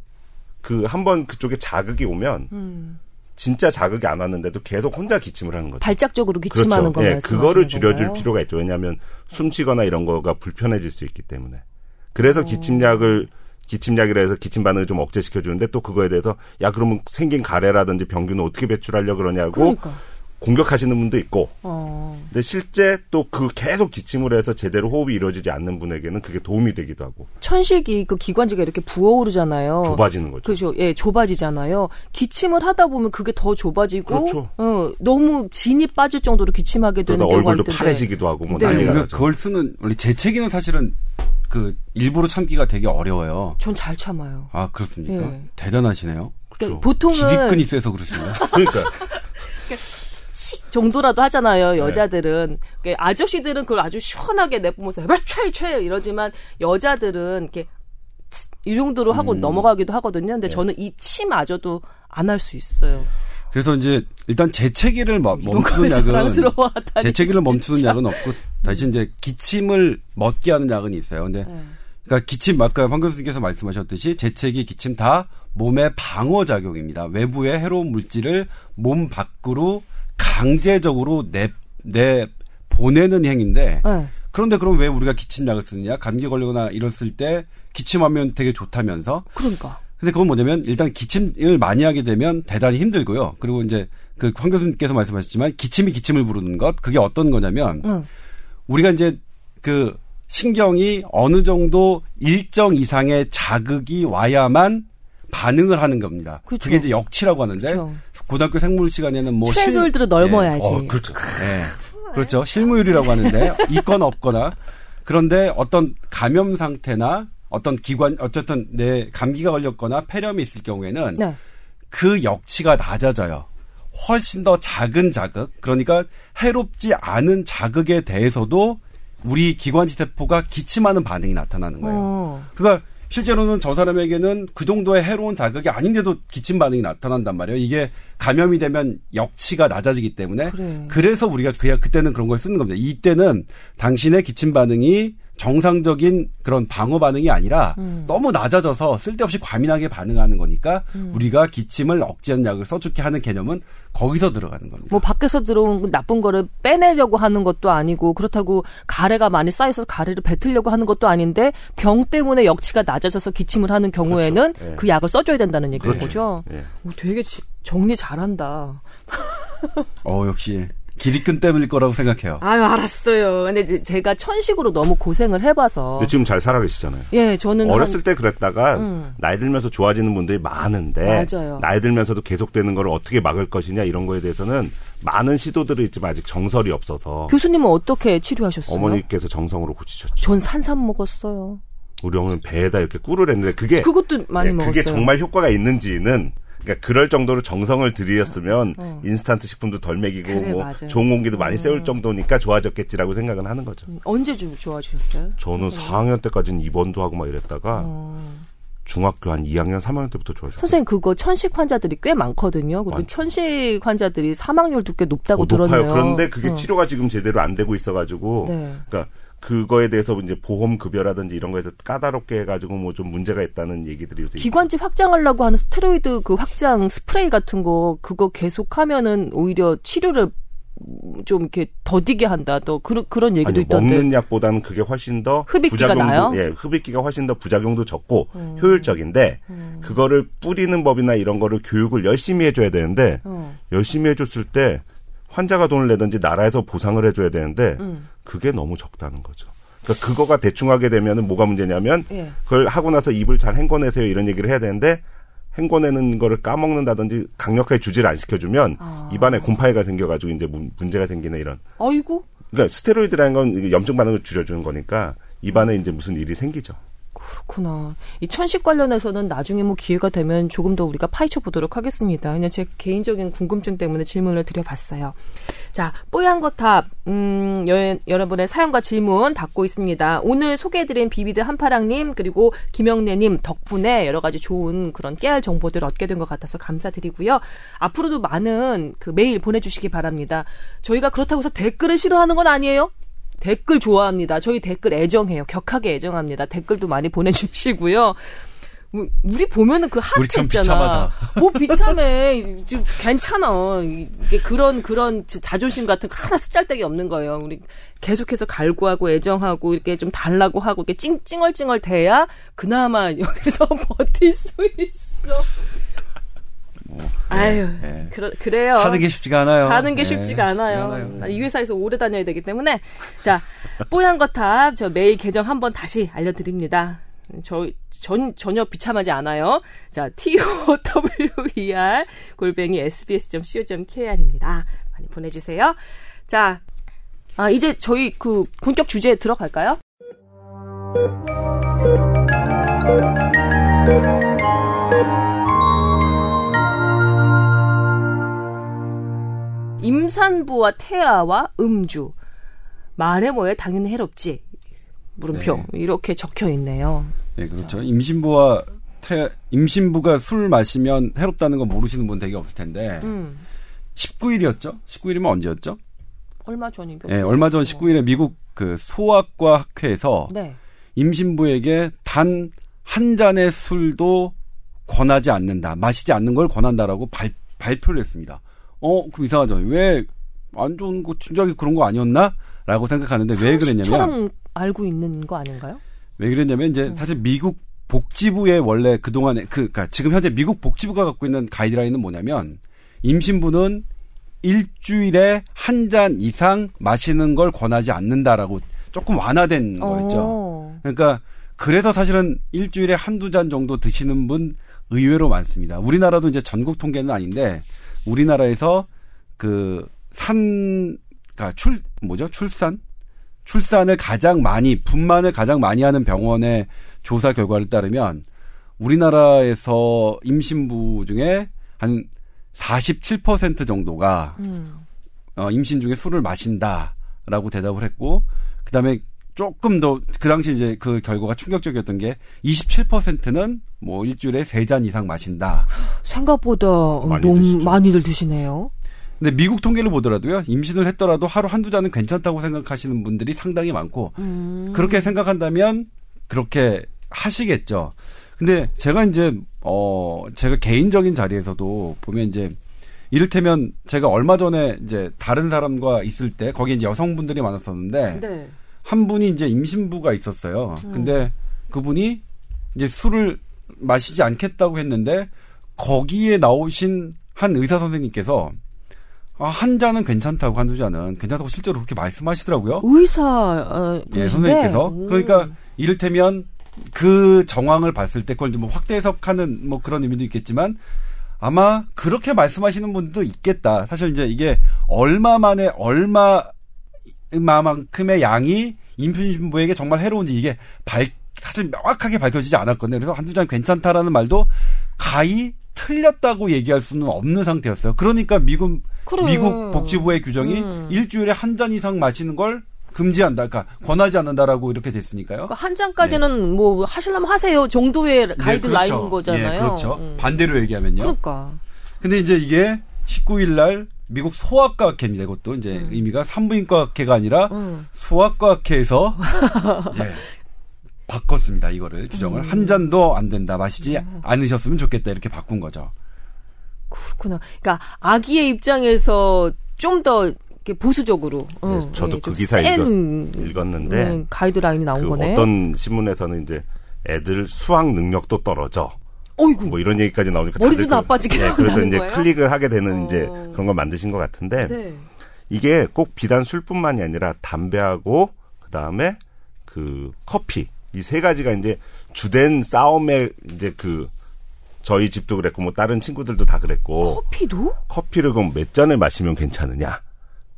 그 한번 그쪽에 자극이 오면 음. 진짜 자극이 안 왔는데도 계속 혼자 기침을 하는 거죠. 발작적으로 기침하는 그렇죠. 예, 그거를 줄여줄 건가요? 필요가 있죠. 왜냐하면 숨쉬거나 이런 거가 불편해질 수 있기 때문에. 그래서 오. 기침약을 기침약이라 해서 기침 반응을 좀 억제시켜 주는데 또 그거에 대해서 야 그러면 생긴 가래라든지 병균은 어떻게 배출하려 그러냐고 그러니까. 공격하시는 분도 있고. 어. 근데 실제 또 그 계속 기침을 해서 제대로 호흡이 이루어지지 않는 분에게는 그게 도움이 되기도 하고. 천식이 그 기관지가 이렇게 부어오르잖아요. 좁아지는 거죠. 그렇죠. 예, 좁아지잖아요. 기침을 하다 보면 그게 더 좁아지고 그렇죠. 어, 너무 진이 빠질 정도로 기침하게 되는 경우가 얼굴도 있던데. 파래지기도 하고 뭐 네. 난리가 나죠. 그걸 쓰는 원래 재채기는 사실은 그 일부러 참기가 되게 어려워요. 전 잘 참아요. 아 그렇습니까? 예. 대단하시네요. 그러니까 그렇죠. 보통은 기립근이 세서 그러시나요? 그러니까 치 정도라도 하잖아요. 네. 여자들은 네. 아저씨들은 그걸 아주 시원하게 내뿜으면서 최최 이러지만 여자들은 이렇게 이 정도로 하고 음. 넘어가기도 하거든요. 근데 네. 저는 이 치마저도 안 할 수 있어요. 그래서 이제 일단 재채기를 멈추는 약은 재채기를 멈추는. 약은 없고 다시 이제 기침을 멎게 하는 약은 있어요. 근데 네. 그러니까 기침 아까 황 교수님께서 말씀하셨듯이 재채기, 기침 다 몸의 방어 작용입니다. 외부의 해로운 물질을 몸 밖으로 강제적으로 내, 내 보내는 행위인데 네. 그런데 그럼 왜 우리가 기침약을 쓰느냐? 감기 걸리거나 이랬을 때 기침하면 되게 좋다면서? 그러니까. 근데 그건 뭐냐면 일단 기침을 많이 하게 되면 대단히 힘들고요. 그리고 이제 그 황 교수님께서 말씀하셨지만 기침이 기침을 부르는 것 그게 어떤 거냐면 응. 우리가 이제 그 신경이 어느 정도 일정 이상의 자극이 와야만 반응을 하는 겁니다. 그렇죠. 그게 이제 역치라고 하는데 그렇죠. 고등학교 생물 시간에는 뭐 최솔들을 넓어야지. 예. 어, 그렇죠. 예. 그렇죠. 실무율이라고 하는데 있거나 없거나 그런데 어떤 감염 상태나 어떤 기관 어쨌든 내 감기가 걸렸거나 폐렴이 있을 경우에는 네. 그 역치가 낮아져요. 훨씬 더 작은 자극 그러니까 해롭지 않은 자극에 대해서도 우리 기관지 세포가 기침하는 반응이 나타나는 거예요. 어. 그러니까 실제로는 저 사람에게는 그 정도의 해로운 자극이 아닌데도 기침 반응이 나타난단 말이에요. 이게 감염이 되면 역치가 낮아지기 때문에 그래. 그래서 우리가 그야 그때는 그런 걸 쓰는 겁니다. 이때는 당신의 기침 반응이 정상적인 그런 방어 반응이 아니라 음. 너무 낮아져서 쓸데없이 과민하게 반응하는 거니까 음. 우리가 기침을 억제하는 약을 써주게 하는 개념은 거기서 들어가는 겁니다. 뭐 밖에서 들어온 나쁜 거를 빼내려고 하는 것도 아니고 그렇다고 가래가 많이 쌓여서 가래를 뱉으려고 하는 것도 아닌데 병 때문에 역치가 낮아져서 기침을 하는 경우에는 그렇죠. 예. 그 약을 써줘야 된다는 얘기인 그렇죠. 거죠. 예. 되게 정리 잘한다. 어 역시 기립근 때문일 거라고 생각해요. 아유, 알았어요. 근데 제가 천식으로 너무 고생을 해봐서. 근데 지금 잘 살아계시잖아요. 예, 저는. 어렸을 한... 때 그랬다가, 음. 나이 들면서 좋아지는 분들이 많은데. 맞아요. 나이 들면서도 계속되는 걸 어떻게 막을 것이냐, 이런 거에 대해서는 많은 시도들이 있지만 아직 정설이 없어서. 교수님은 어떻게 치료하셨어요? 어머니께서 정성으로 고치셨죠. 전 산삼 먹었어요. 우리 어머니는 배에다 이렇게 꿀을 했는데, 그게. 그것도 많이 네, 먹었어요. 그게 정말 효과가 있는지는 그러니까 그럴 정도로 정성을 들이었으면 어. 인스턴트 식품도 덜 먹이고 그래, 뭐 맞아요. 좋은 공기도 많이 음. 세울 정도니까 좋아졌겠지라고 생각은 하는 거죠. 음, 언제 좀 좋아지셨어요? 저는 음. 4학년 때까지는 입원도 하고 막 이랬다가 어. 중학교 한 2학년, 3학년 때부터 좋아졌어요. 선생님 그거 천식 환자들이 꽤 많거든요. 그리고 천식 환자들이 사망률도 꽤 높다고 어, 들었네요. 높아요. 그런데 그게 어. 치료가 지금 제대로 안 되고 있어가지고, 네. 그러니까 그거에 대해서 이제 보험 급여라든지 이런 거에서 까다롭게 해가지고 뭐 좀 문제가 있다는 얘기들이 요새 기관지 확장하려고 하는 스테로이드 그 확장 스프레이 같은 거 그거 계속하면은 오히려 치료를 좀 이렇게 더디게 한다. 또 그런 그런 얘기도 아니, 있던데. 먹는 약보다는 그게 훨씬 더 흡입기가 부작용도 나요? 예, 흡입기가 훨씬 더 부작용도 적고 음. 효율적인데 음. 그거를 뿌리는 법이나 이런 거를 교육을 열심히 해줘야 되는데 음. 열심히 해줬을 때 환자가 돈을 내든지 나라에서 보상을 해줘야 되는데 음. 그게 너무 적다는 거죠. 그러니까 그거가 대충 하게 되면은 뭐가 문제냐면 예. 그걸 하고 나서 입을 잘 헹궈내세요 이런 얘기를 해야 되는데 헹궈내는 거를 까먹는다든지 강력하게 주지를 안 시켜주면 아. 입안에 곰팡이가 생겨가지고 이제 문제가 생기는 이런. 아이고. 그러니까 스테로이드라는 건 염증 반응을 줄여주는 거니까 입안에 이제 무슨 일이 생기죠. 그렇구나. 이 천식 관련해서는 나중에 뭐 기회가 되면 조금 더 우리가 파헤쳐 보도록 하겠습니다. 그냥 제 개인적인 궁금증 때문에 질문을 드려봤어요. 자, 뽀얀 거탑, 음, 여, 여러분의 사연과 질문 받고 있습니다. 오늘 소개해드린 비비드 한파랑님, 그리고 김영래님 덕분에 여러 가지 좋은 그런 깨알 정보들 얻게 된 것 같아서 감사드리고요. 앞으로도 많은 그 메일 보내주시기 바랍니다. 저희가 그렇다고 해서 댓글을 싫어하는 건 아니에요? 댓글 좋아합니다. 저희 댓글 애정해요. 격하게 애정합니다. 댓글도 많이 보내주시고요. 우리 보면은 그 하트 있잖아. 비참하다. 뭐 비참해. 좀 괜찮아. 이게 그런 그런 자존심 같은 거 하나 쓰잘데기 없는 거예요. 우리 계속해서 갈구하고 애정하고 이렇게 좀 달라고 하고 이렇게 찡찡얼찡얼 대야 그나마 여기서 버틸 수 있어. 뭐, 아유, 네. 그러, 그래요. 사는 게 쉽지가 않아요. 사는 게 네. 쉽지가 않아요. 않아요. 이 회사에서 오래 다녀야 되기 때문에. 자, 뽀얀 거탑, 저 메일 계정 한번 다시 알려드립니다. 저, 전, 전혀 비참하지 않아요. 자, tower, 골뱅이 sbs.co.kr입니다. 많이 보내주세요. 자, 아, 이제 저희 그 본격 주제에 들어갈까요? 임산부와 태아와 음주. 말해 뭐에 당연히 해롭지. 물음표. 네. 이렇게 적혀 있네요. 네, 그렇죠. 임신부와 태, 임신부가 술 마시면 해롭다는 거 모르시는 분 되게 없을 텐데. 음. 19일이었죠? 19일이면 언제였죠? 얼마 전이죠. 네, 얼마 전 19일에 미국 그 소아과 학회에서 네. 임신부에게 단 한 잔의 술도 권하지 않는다. 마시지 않는 걸 권한다라고 발, 발표를 했습니다. 어, 그럼 이상하죠. 왜 안 좋은 거 진작에 그런 거 아니었나? 라고 생각하는데 왜 그랬냐면 알고 있는 거 아닌가요? 왜 그랬냐면 이제 음. 사실 미국 복지부의 원래 그동안에 그 그니까 지금 현재 미국 복지부가 갖고 있는 가이드라인은 뭐냐면 임신부는 일주일에 한 잔 이상 마시는 걸 권하지 않는다라고 조금 완화된 거였죠. 어. 그러니까 그래서 사실은 일주일에 한두 잔 정도 드시는 분 의외로 많습니다. 우리나라도 이제 전국 통계는 아닌데 우리나라에서 그 산, 그니까 출, 뭐죠? 출산? 출산을 가장 많이, 분만을 가장 많이 하는 병원의 조사 결과를 따르면 우리나라에서 임신부 중에 한 47% 정도가 음. 어, 임신 중에 술을 마신다라고 대답을 했고, 그 다음에 조금 더 그 당시 이제 그 결과가 충격적이었던 게 27%는 뭐 일주일에 세 잔 이상 마신다. 생각보다 많이 너무 드시죠. 많이들 드시네요. 근데 미국 통계를 보더라도요. 임신을 했더라도 하루 한두 잔은 괜찮다고 생각하시는 분들이 상당히 많고 음. 그렇게 생각한다면 그렇게 하시겠죠. 근데 제가 이제 어 제가 개인적인 자리에서도 보면 이제 이를테면 제가 얼마 전에 이제 다른 사람과 있을 때 거기 이제 여성분들이 많았었는데 네. 한 분이 이제 임신부가 있었어요. 음. 근데 그분이 이제 술을 마시지 않겠다고 했는데 거기에 나오신 한 의사 선생님께서 아, 한 잔은 괜찮다고 한두 잔은 괜찮다고 실제로 그렇게 말씀하시더라고요. 의사 어, 예, 선생님께서 오. 그러니까 이를테면 그 정황을 봤을 때 그걸 좀 확대 해석하는 뭐 그런 의미도 있겠지만 아마 그렇게 말씀하시는 분도 있겠다. 사실 이제 이게 얼마 만에 얼마 만큼의 양이 임신부에게 정말 해로운지 이게 발 사실 명확하게 밝혀지지 않았거든요. 그래서 한두 잔 괜찮다라는 말도 가히 틀렸다고 얘기할 수는 없는 상태였어요. 그러니까 미국 그래. 미국 복지부의 규정이 음. 일주일에 한 잔 이상 마시는 걸 금지한다. 그러니까 권하지 않는다라고 이렇게 됐으니까요. 그러니까 한 잔까지는 네. 뭐 하실려면 하세요 정도의 가이드라인인 네, 그렇죠. 거잖아요. 네, 그렇죠. 음. 반대로 얘기하면요. 그러니까. 근데 이제 이게 19일 날 미국 소아과학회입니다. 이것도 이제 음. 의미가 산부인과학회가 아니라 음. 소아과학회에서 이제 바꿨습니다. 이거를 규정을 음. 한 잔도 안 된다. 마시지 음. 않으셨으면 좋겠다. 이렇게 바꾼 거죠. 그렇구나. 그러니까 아기의 입장에서 좀더 보수적으로. 네, 어, 저도 네, 그 기사 읽었, 읽었는데 네, 가이드라인이 나온 그 거네. 어떤 신문에서는 이제 애들 수학 능력도 떨어져. 어이구. 뭐 이런 얘기까지 나오니까 머리도 그 나빠지게 네, 그래서 이제 거예요? 클릭을 하게 되는 어. 이제 그런 걸 만드신 것 같은데 네. 이게 꼭 비단 술뿐만이 아니라 담배하고 그 다음에 그 커피 이 세 가지가 이제 주된 싸움의 이제 그 저희 집도 그랬고 뭐 다른 친구들도 다 그랬고 커피도 커피를 그럼 몇 잔을 마시면 괜찮으냐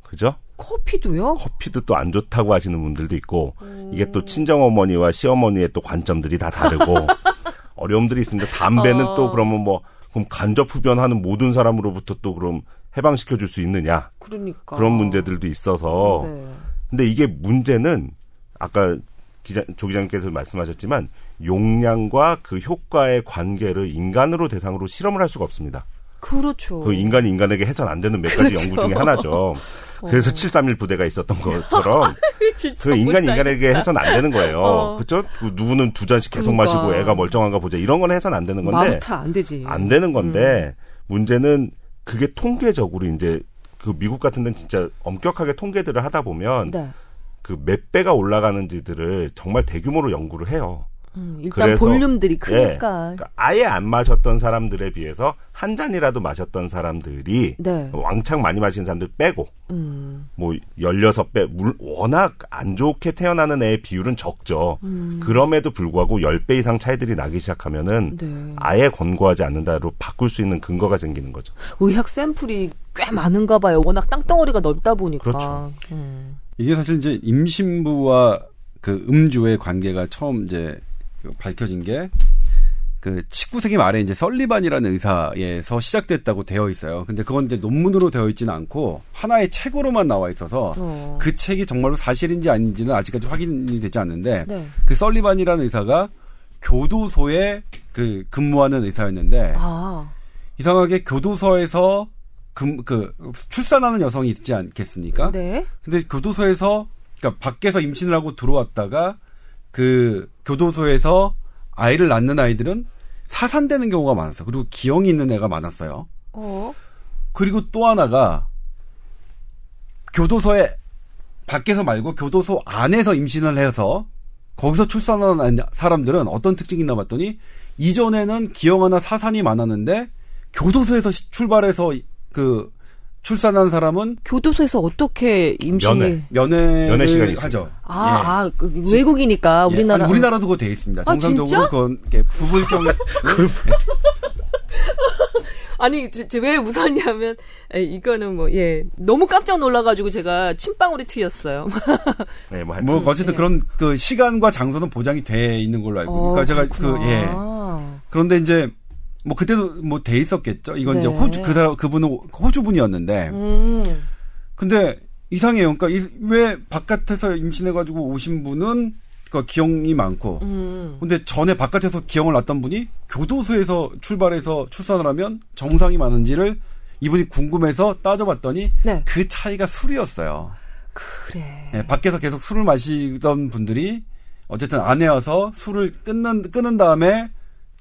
그죠? 커피도요? 커피도 또 안 좋다고 하시는 분들도 있고 음. 이게 또 친정 어머니와 시어머니의 또 관점들이 다 다르고 어려움들이 있습니다. 담배는 어. 또 그러면 뭐 그럼 간접 흡연하는 모든 사람으로부터 또 그럼 해방시켜 줄 수 있느냐? 그러니까 그런 문제들도 있어서 네. 근데 이게 문제는 아까 기자 조 기자님께서 말씀하셨지만 용량과 그 효과의 관계를 인간으로 대상으로 실험을 할 수가 없습니다. 그렇죠. 그 인간이 인간에게 해선 안 되는 몇 가지 그렇죠. 연구 중에 하나죠. 그래서 어. 731 부대가 있었던 것처럼 그 인간 인간에게 해선 안 되는 거예요. 어. 그렇죠? 누구는 두 잔씩 계속 그러니까. 마시고 애가 멀쩡한가 보자. 이런 건 해선 안 되는 건데. 마스터 안 되지. 안 되는 건데 음. 문제는 그게 통계적으로 이제 그 미국 같은 데는 진짜 엄격하게 통계들을 하다 보면 네. 그몇 배가 올라가는지들을 정말 대규모로 연구를 해요. 음, 일단 그래서, 볼륨들이 예, 크니까. 네, 그러니까 아예 안 마셨던 사람들에 비해서 한 잔이라도 마셨던 사람들이 네. 왕창 많이 마신 사람들 빼고 음. 뭐 16배 물 워낙 안 좋게 태어나는 애의 비율은 적죠. 음. 그럼에도 불구하고 10배 이상 차이들이 나기 시작하면은 네. 아예 권고하지 않는다로 바꿀 수 있는 근거가 생기는 거죠. 의학 샘플이 꽤 많은가 봐요. 워낙 땅덩어리가 넓다 보니까. 그렇죠. 음. 이게 사실 이제 임신부와 그 음주의 관계가 처음 이제 밝혀진 게 그 19세기 말에 이제 썰리반이라는 의사에서 시작됐다고 되어 있어요. 근데 그건 이제 논문으로 되어 있지는 않고 하나의 책으로만 나와 있어서 어. 그 책이 정말로 사실인지 아닌지는 아직까지 확인이 되지 않는데 네. 그 썰리반이라는 의사가 교도소에 그 근무하는 의사였는데 아. 이상하게 교도소에서 금, 그 출산하는 여성이 있지 않겠습니까? 네. 근데 교도소에서 그러니까 밖에서 임신을 하고 들어왔다가 그 교도소에서 아이를 낳는 아이들은 사산되는 경우가 많았어요. 그리고 기형이 있는 애가 많았어요. 어. 그리고 또 하나가 교도소에 밖에서 말고 교도소 안에서 임신을 해서 거기서 출산한 사람들은 어떤 특징이 있나 봤더니 이전에는 기형 하나 사산이 많았는데 교도소에서 출발해서 그 출산한 사람은 교도소에서 어떻게 임신이 면회 면회 시간이 하죠. 아, 예. 아 그, 외국이니까 예. 우리나라 아니, 우리나라도 그거 돼 있습니다. 아, 정상적으로 그건 부부일 경우에 아니 제, 왜 웃었냐면 에, 이거는 뭐 예 너무 깜짝 놀라가지고 제가 침방울이 튀었어요. 네, 뭐, 뭐 어쨌든 예. 그런 그 시간과 장소는 보장이 돼 있는 걸로 알고 있니까 어, 제가 그예 그런데 이제 뭐 그때도 뭐 돼 있었겠죠. 이건 네. 이제 호주 그 사람 그분은 호주 분이었는데. 음. 근데 이상해요. 그러니까 왜 바깥에서 임신해가지고 오신 분은 그 기형이 많고, 음. 근데 전에 바깥에서 기형을 낳던 분이 교도소에서 출발해서 출산을 하면 정상이 많은지를 이분이 궁금해서 따져봤더니 네. 그 차이가 술이었어요. 그래. 네, 밖에서 계속 술을 마시던 분들이 어쨌든 안에 와서 술을 끊는 끊은 다음에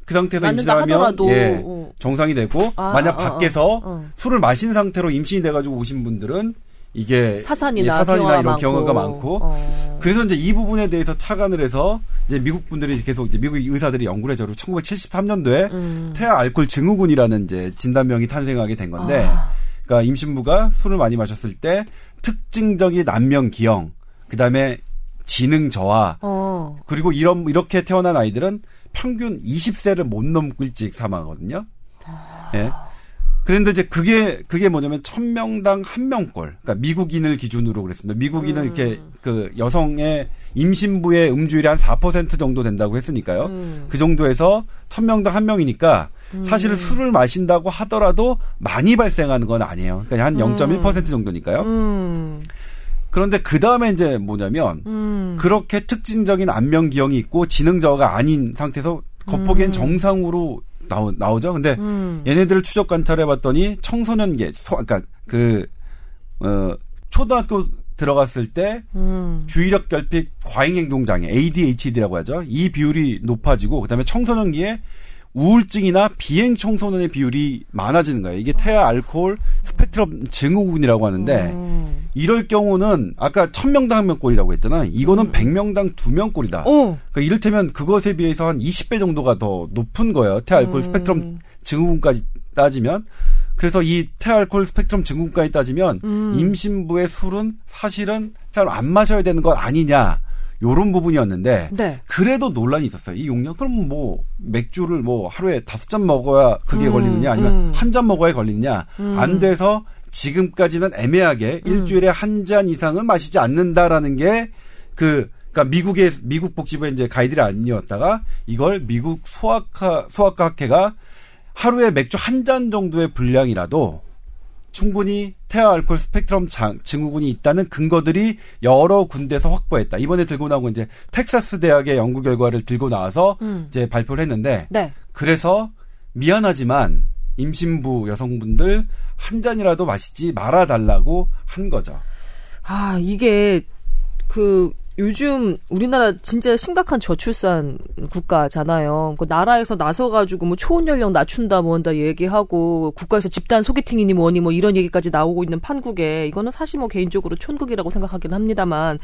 그 상태에서 임신하면 예, 어. 정상이 되고 아, 만약 아, 아 밖에서 아, 술을 마신 상태로 임신이 돼가지고 오신 분들은 이게 사산이나, 예, 사산이나 이런 경우가 많고 어. 그래서 이제 이 부분에 대해서 착안을 해서 이제 미국 분들이 계속 이제 미국 의사들이 연구를 해서 1973년도에 음. 태아 알코올 증후군이라는 이제 진단명이 탄생하게 된 건데 아. 그러니까 임신부가 술을 많이 마셨을 때 특징적인 난명 기형 그다음에 지능 저하 어. 그리고 이런 이렇게 태어난 아이들은 평균 20세를 못 넘고 일찍 사망하거든요. 예. 네. 그런데 이제 그게 그게 뭐냐면 천 명당 한 명꼴. 그러니까 미국인을 기준으로 그랬습니다. 미국인은 음. 이렇게 그 여성의 임신부의 음주율이 한 4% 정도 된다고 했으니까요. 음. 그 정도에서 천 명당 한 명이니까 음. 사실은 술을 마신다고 하더라도 많이 발생하는 건 아니에요. 그러니까 한 0.1% 음. 정도니까요. 음. 그런데 그 다음에 이제 뭐냐면 음. 그렇게 특징적인 안면 기형이 있고 지능 저하가 아닌 상태에서 겉보기엔 음. 정상으로 나오, 나오죠. 근데 음. 얘네들을 추적 관찰해 봤더니 청소년기, 소, 그러니까 그, 어, 초등학교 들어갔을 때 음. 주의력 결핍 과잉 행동 장애 ADHD라고 하죠. 이 비율이 높아지고 그다음에 청소년기에 우울증이나 비행 청소년의 비율이 많아지는 거예요. 이게 태아 알코올 스펙트럼 증후군이라고 하는데 음. 이럴 경우는 아까 1000명당 한 명꼴이라고 했잖아. 이거는 음. 100명당 2명 꼴이다. 어. 그러니까 이를테면 그것에 비해서 한 20배 정도가 더 높은 거예요. 태아 알코올 음. 스펙트럼 증후군까지 따지면 그래서 이 태알콜 스펙트럼 증후군까지 따지면 음. 임신부의 술은 사실은 잘 안 마셔야 되는 것 아니냐. 요런 부분이었는데 네. 그래도 논란이 있었어요. 이 용량 그럼 뭐 맥주를 뭐 하루에 다섯 잔 먹어야 그게 음, 걸리느냐 아니면 음. 한잔 먹어야 걸리느냐 음. 안 돼서 지금까지는 애매하게 음. 일주일에 한 잔 이상은 마시지 않는다라는 게그 그러니까 미국의 미국 복지부의 이제 가이드를 아니었다가 이걸 미국 소아과 소아과 학회가 하루에 맥주 한 잔 정도의 분량이라도 충분히 태아 알코올 스펙트럼 장, 증후군이 있다는 근거들이 여러 군데서 확보했다. 이번에 들고 나온 건 이제 텍사스 대학의 연구 결과를 들고 나와서 음. 이제 발표를 했는데 네. 그래서 미안하지만 임신부 여성분들 한 잔이라도 마시지 말아 달라고 한 거죠. 아, 이게 그 요즘 우리나라 진짜 심각한 저출산 국가잖아요. 그 나라에서 나서가지고 뭐 초혼 연령 낮춘다 뭐한다 얘기하고 국가에서 집단 소개팅이니 뭐니 뭐 이런 얘기까지 나오고 있는 판국에 이거는 사실 뭐 개인적으로 촌극이라고 생각하긴 합니다만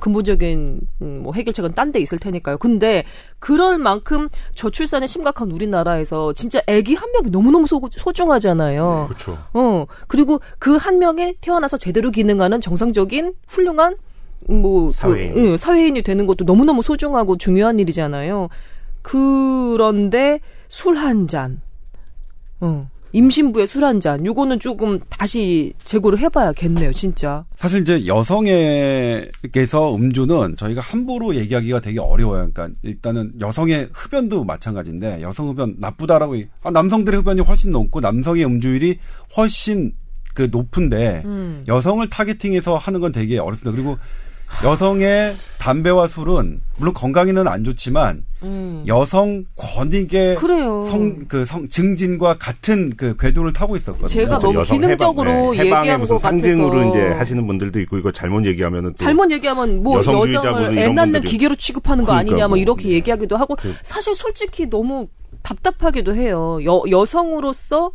근본적인 음, 뭐 해결책은 딴 데 있을 테니까요. 근데 그럴 만큼 저출산이 심각한 우리나라에서 진짜 아기 한 명이 너무너무 소, 소중하잖아요. 네, 그렇죠. 어. 그리고 그 한 명에 태어나서 제대로 기능하는 정상적인 훌륭한 뭐 그, 사회인. 그, 응, 사회인이 되는 것도 너무너무 소중하고 중요한 일이잖아요. 그런데 술 한 잔. 어. 임신부의 술 한 잔. 요거는 조금 다시 재고를 해봐야겠네요, 진짜. 사실 이제 여성에게서 음주는 저희가 함부로 얘기하기가 되게 어려워요. 그러니까 일단은 여성의 흡연도 마찬가지인데 여성 흡연 나쁘다라고 아, 남성들의 흡연이 훨씬 높고 남성의 음주율이 훨씬 그 높은데 음. 여성을 타겟팅해서 하는 건 되게 어렵습니다. 그리고 여성의 담배와 술은 물론 건강에는 안 좋지만 음. 여성 권익의 성그 성 증진과 같은 그 궤도를 타고 있었거든요. 제가 너무 기능적으로 해방, 네. 해방의 무슨 상징으로 이제 하시는 분들도 있고 이거 잘못 얘기하면은 잘못 얘기하면 뭐 여성을 애 낳는 기계로 취급하는 거 그러니까 아니냐 뭐, 뭐 이렇게 얘기하기도 하고 그, 사실 솔직히 너무 답답하기도 해요. 여 여성으로서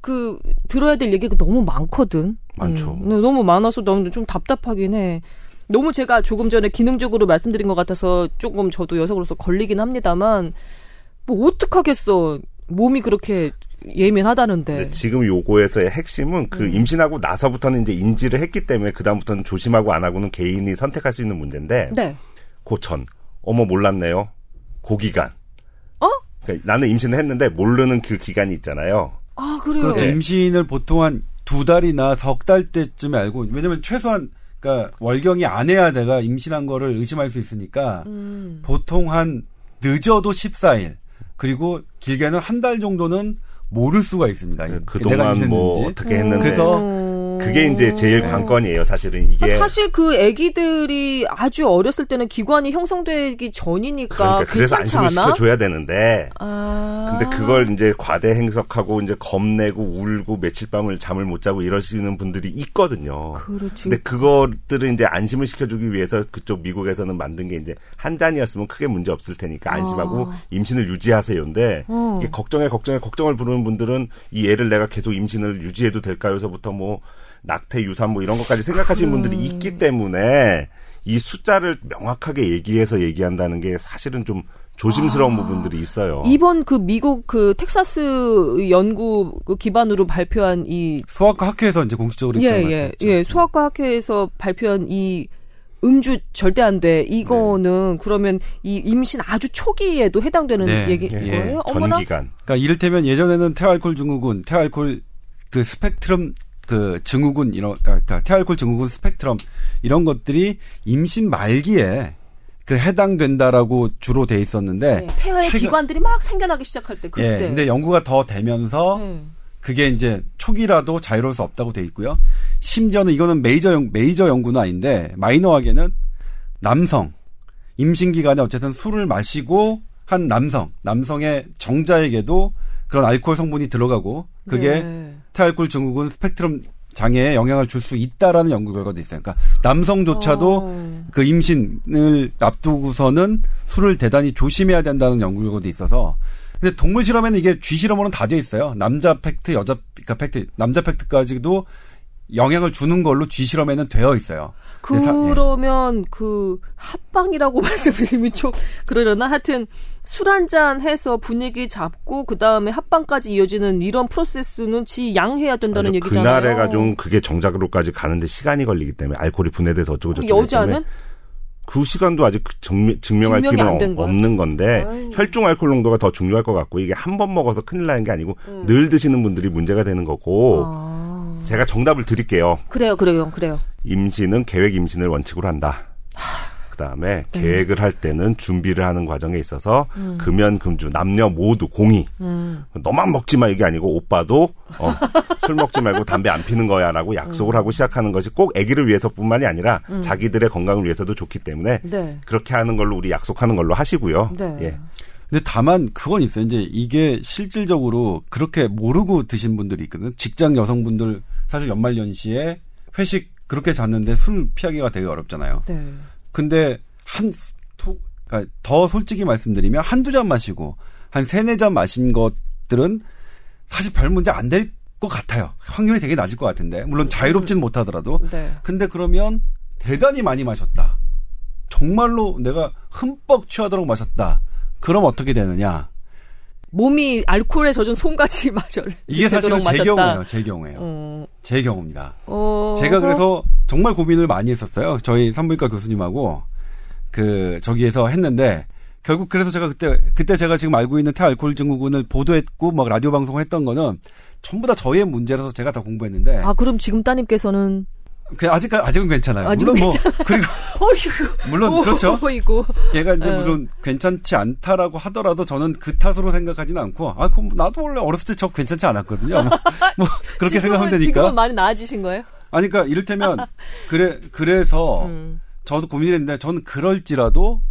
그 들어야 될 얘기가 너무 많거든. 많죠. 음, 너무 많아서 너무 좀 답답하긴 해. 너무 제가 조금 전에 기능적으로 말씀드린 것 같아서 조금 저도 여성으로서 걸리긴 합니다만 뭐 어떡하겠어. 몸이 그렇게 예민하다는데. 지금 요거에서의 핵심은 그 음. 임신하고 나서부터는 이제 인지를 했기 때문에 그다음부터는 조심하고 안 하고는 개인이 선택할 수 있는 문제인데. 네. 고천. 어머 몰랐네요. 고기간. 어? 그러니까 나는 임신을 했는데 모르는 그 기간이 있잖아요. 아, 그래요? 그렇죠. 임신을 보통 한 두 달이나 석 달 때쯤에 알고, 왜냐면 최소한 그러니까 월경이 안 해야 내가 임신한 거를 의심할 수 있으니까 음. 보통 한 늦어도 14일 그리고 길게는 한 달 정도는 모를 수가 있습니다. 네, 그동안 뭐 어떻게 했는데 그래서 그게 이제 제일 네. 관건이에요, 사실은 이게. 사실 그 아기들이 아주 어렸을 때는 기관이 형성되기 전이니까 그러니까 그래서 안심을 시켜줘야 되는데. 아. 근데 그걸 이제 과대 행석하고 이제 겁내고 울고 며칠 밤을 잠을 못 자고 이러시는 분들이 있거든요. 그렇지. 근데 그거들을 이제 안심을 시켜주기 위해서 그쪽 미국에서는 만든 게 이제 한 잔이었으면 크게 문제 없을 테니까 안심하고 아. 임신을 유지하세요인데 어. 걱정에 걱정에 걱정을 부르는 분들은 이 애를 내가 계속 임신을 유지해도 될까요서부터 뭐 낙태, 유산 뭐 이런 것까지 생각하시는 분들이 음. 있기 때문에 이 숫자를 명확하게 얘기해서 얘기한다는 게 사실은 좀 조심스러운 아, 부분들이 있어요. 이번 그 미국 그 텍사스 연구 그 기반으로 발표한 이 소아과 학회에서 이제 공식적으로 예, 예, 예, 소아과 학회에서 발표한 이 음주 절대 안 돼. 이거는 네. 그러면 이 임신 아주 초기에도 해당되는 네. 얘기 예, 거예요? 예. 전기간. 그러니까 이를테면 예전에는 태알콜 증후군, 태알콜 그 스펙트럼 그 증후군 이런 아, 그러니까 태알콜 증후군 스펙트럼 이런 것들이 임신 말기에 그 해당된다라고 주로 돼 있었는데 네, 폐하의 최근, 기관들이 막 생겨나기 시작할 때 그때. 예, 근데 연구가 더 되면서 네. 그게 이제 초기라도 자유로울 수 없다고 돼 있고요. 심지어는 이거는 메이저 연, 메이저 연구는 아닌데 마이너하게는 남성 임신 기간에 어쨌든 술을 마시고 한 남성 남성의 정자에게도 그런 알코올 성분이 들어가고 그게 네. 태아 알코올 증후군 스펙트럼 장애에 영향을 줄 수 있다라는 연구 결과도 있어요. 그러니까 남성조차도 어. 그 임신을 앞두고서는 술을 대단히 조심해야 된다는 연구 결과도 있어서 근데 동물 실험에는 이게 쥐 실험으로는 다 돼 있어요. 남자 factor, 여자 그러니까 factor, 남자 factor까지도 영향을 주는 걸로 쥐 실험에는 되어 있어요. 그러면 사, 예. 그 합방이라고 말씀드리면 좀 그러려나 하여튼 술 한 잔 해서 분위기 잡고 그 다음에 합방까지 이어지는 이런 프로세스는 지 양해야 된다는 아니, 얘기잖아요. 그날에가 좀 그게 정작으로까지 가는데 시간이 걸리기 때문에 알코올이 분해돼서 어쩌고 저쩌고 여자는 그 시간도 아직 증명, 증명할 길은 없는 건데 아유. 혈중 알코올 농도가 더 중요할 것 같고 이게 한 번 먹어서 큰일 나는 게 아니고 음. 늘 드시는 분들이 문제가 되는 거고 아. 제가 정답을 드릴게요. 그래요, 그래요, 그래요. 임신은 계획 임신을 원칙으로 한다. 하. 그다음에 음. 계획을 할 때는 준비를 하는 과정에 있어서 음. 금연 금주 남녀 모두 공이 음. 너만 먹지 마 이게 아니고 오빠도 어, 술 먹지 말고 담배 안 피는 거야라고 약속을 음. 하고 시작하는 것이 꼭 아기를 위해서뿐만이 아니라 음. 자기들의 건강을 위해서도 좋기 때문에 네. 그렇게 하는 걸로 우리 약속하는 걸로 하시고요. 네. 예. 근데 다만 그건 있어요. 이제 이게 실질적으로 그렇게 모르고 드신 분들이 있거든요. 직장 여성분들 사실 연말 연시에 회식 그렇게 잤는데 술 피하기가 되게 어렵잖아요. 네. 근데 한, 토, 그러니까 더 솔직히 말씀드리면 한두 잔 마시고 한 세네 잔 마신 것들은 사실 별 문제 안 될 것 같아요. 확률이 되게 낮을 것 같은데. 물론 자유롭지는 못하더라도. 네. 근데 그러면 대단히 많이 마셨다. 정말로 내가 흠뻑 취하도록 마셨다. 그럼 어떻게 되느냐? 몸이 알코올에 젖은 솜같이 마셔. 이게 사실은 제 마셨다. 경우예요. 제 경우예요. 어. 제 경우입니다. 어. 제가 그래서 정말 고민을 많이 했었어요. 저희 산부인과 교수님하고 그 저기에서 했는데 결국 그래서 제가 그때 그때 제가 지금 알고 있는 태알코올 증후군을 보도했고 막 라디오 방송을 했던 거는 전부 다 저의 문제라서 제가 다 공부했는데. 아 그럼 지금 따님께서는 그 아직 아직은 괜찮아요. 아직은 물론 뭐 그리고 물론 그렇죠. 어이구. 얘가 이제 어. 물론 괜찮지 않다라고 하더라도 저는 그 탓으로 생각하지는 않고 아 그럼 나도 원래 어렸을 때 저 괜찮지 않았거든요. 뭐, 뭐 그렇게 지금은, 생각하면 되니까. 지금은 많이 나아지신 거예요? 아니 그러니까 이를테면 그래 그래서 음. 저도 고민을 했는데 저는 그럴지라도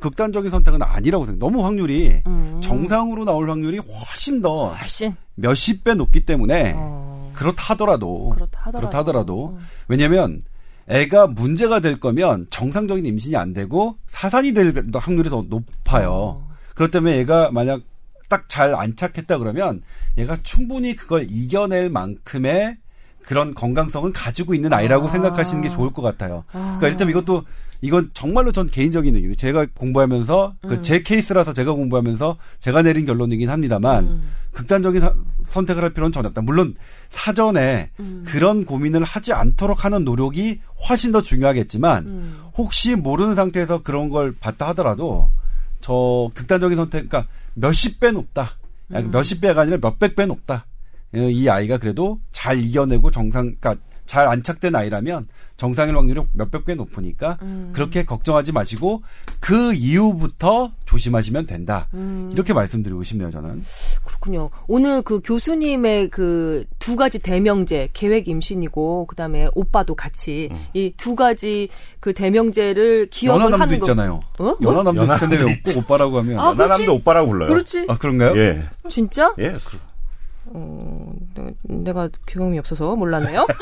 극단적인 선택은 아니라고 생각. 너무 확률이 음. 정상으로 나올 확률이 훨씬 더 훨씬 몇십 배 높기 때문에 어. 그렇다 하더라도 그렇다 하더라도, 그렇다 하더라도. 음. 왜냐면 애가 문제가 될 거면 정상적인 임신이 안 되고 사산이 될 확률이 더 높아요. 어. 그렇기 때문에 얘가 만약 딱 잘 안착했다 그러면 얘가 충분히 그걸 이겨낼 만큼의 그런 건강성을 가지고 있는 아이라고 아. 생각하시는 게 좋을 것 같아요. 아. 그러니까 일단 이것도 이건 정말로 전 개인적인 의견. 제가 공부하면서 그 음. 그제 케이스라서 제가 공부하면서 제가 내린 결론이긴 합니다만 음. 극단적인 사, 선택을 할 필요는 전혀 없다. 물론 사전에 음. 그런 고민을 하지 않도록 하는 노력이 훨씬 더 중요하겠지만 음. 혹시 모르는 상태에서 그런 걸 봤다 하더라도 저 극단적인 선택, 그러니까 몇십 배 높다. 음. 몇십 배가 아니라 몇백 배 높다. 이 아이가 그래도 잘 이겨내고 정상, 그러니까 잘 안착된 아이라면 정상일 확률이 몇백 배 높으니까 음. 그렇게 걱정하지 마시고 그 이후부터 조심하시면 된다. 음. 이렇게 말씀드리고 싶네요, 저는. 그렇군요. 오늘 그 교수님의 그 두 가지 대명제, 계획 임신이고 그다음에 오빠도 같이 음. 이두 가지 그 대명제를 기억을 하는 거. 있잖아요. 어? 연하남도 있을 텐데 왜 오빠라고 하면 아, 연하남도 오빠라고 불러요. 그렇지. 아, 그런가요? 예. 진짜? 예. 그... 어, 내가 경험이 없어서 몰랐네요.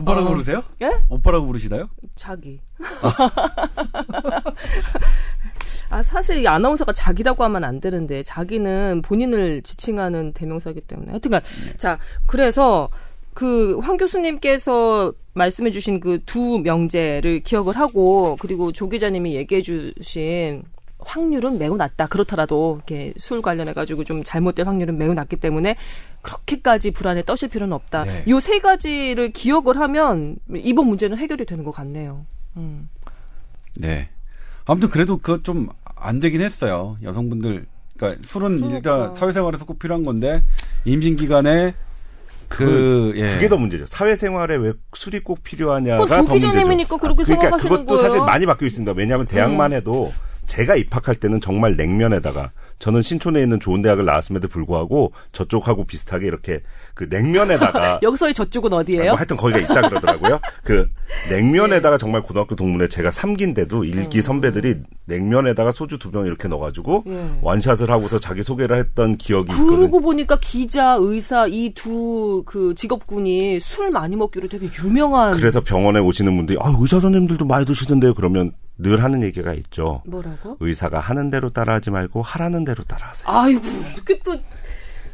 오빠라고 어. 부르세요? 예? 오빠라고 부르시나요? 자기. 아, 사실 이 아나운서가 자기라고 하면 안 되는데, 자기는 본인을 지칭하는 대명사이기 때문에. 하여튼간, 네. 자, 그래서 그 황 교수님께서 말씀해 주신 그 두 명제를 기억을 하고, 그리고 조 기자님이 얘기해 주신 확률은 매우 낮다. 그렇더라도 이렇게 술 관련해 가지고 좀 잘못될 확률은 매우 낮기 때문에 그렇게까지 불안에 떠실 필요는 없다. 네. 요세 가지를 기억을 하면 이번 문제는 해결이 되는 것 같네요. 음. 네. 아무튼 그래도 그거 좀 안 되긴 했어요. 여성분들 그러니까 술은 그러니까. 일단 사회생활에서 꼭 필요한 건데 임신 기간에 그, 예. 그게 더 문제죠. 사회생활에 왜 술이 꼭 필요하냐가 더 문제죠. 기자님이니까 그렇게 아, 그러니까 생각하시는 그것도 거예요? 사실 많이 바뀌어 있습니다. 왜냐하면 대학만 음. 해도 제가 입학할 때는 정말 냉면에다가 저는 신촌에 있는 좋은 대학을 나왔음에도 불구하고 저쪽하고 비슷하게 이렇게 그 냉면에다가 여기서의 저쪽은 어디예요? 뭐 하여튼 거기가 있다 그러더라고요. 그 냉면에다가 정말 고등학교 동문회 제가 3기인데도 일기 음. 선배들이 냉면에다가 소주 두 병 이렇게 넣어가지고 예. 완샷을 하고서 자기 소개를 했던 기억이. 그러고 보니까 기자, 의사 이 두 그 직업군이 술 많이 먹기로 되게 유명한. 그래서 병원에 오시는 분들이 아 의사 선생님들도 많이 드시던데요. 그러면 늘 하는 얘기가 있죠. 뭐라고? 의사가 하는 대로 따라하지 말고 하라는 대로 따라하세요. 아이고, 이렇게 또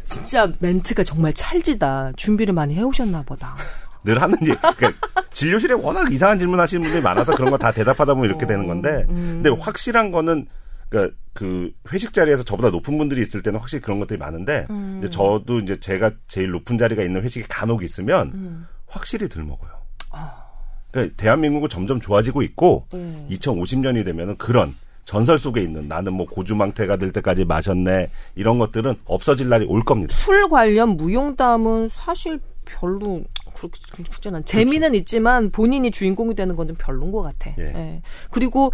진짜 멘트가 정말 찰지다. 준비를 많이 해오셨나 보다. 늘 하는 얘기. 그러니까 진료실에 워낙 이상한 질문 하시는 분들이 많아서 그런 거 다 대답하다 보면 이렇게 어, 되는 건데. 음. 근데 확실한 거는 그러니까 그 회식 자리에서 저보다 높은 분들이 있을 때는 확실히 그런 것들이 많은데 음. 이제 저도 이제 제가 제일 높은 자리가 있는 회식이 간혹 있으면 음. 확실히 들 먹어요. 아. 그러니까 대한민국은 점점 좋아지고 있고 음. 2050년이 되면은 그런 전설 속에 있는 나는 뭐 고주망태가 될 때까지 마셨네 이런 것들은 없어질 날이 올 겁니다. 술 관련 무용담은 사실 별로 그렇게 그렇잖아. 재미는 그렇죠. 있지만 본인이 주인공이 되는 건 좀 별론 것 같아. 예. 예. 그리고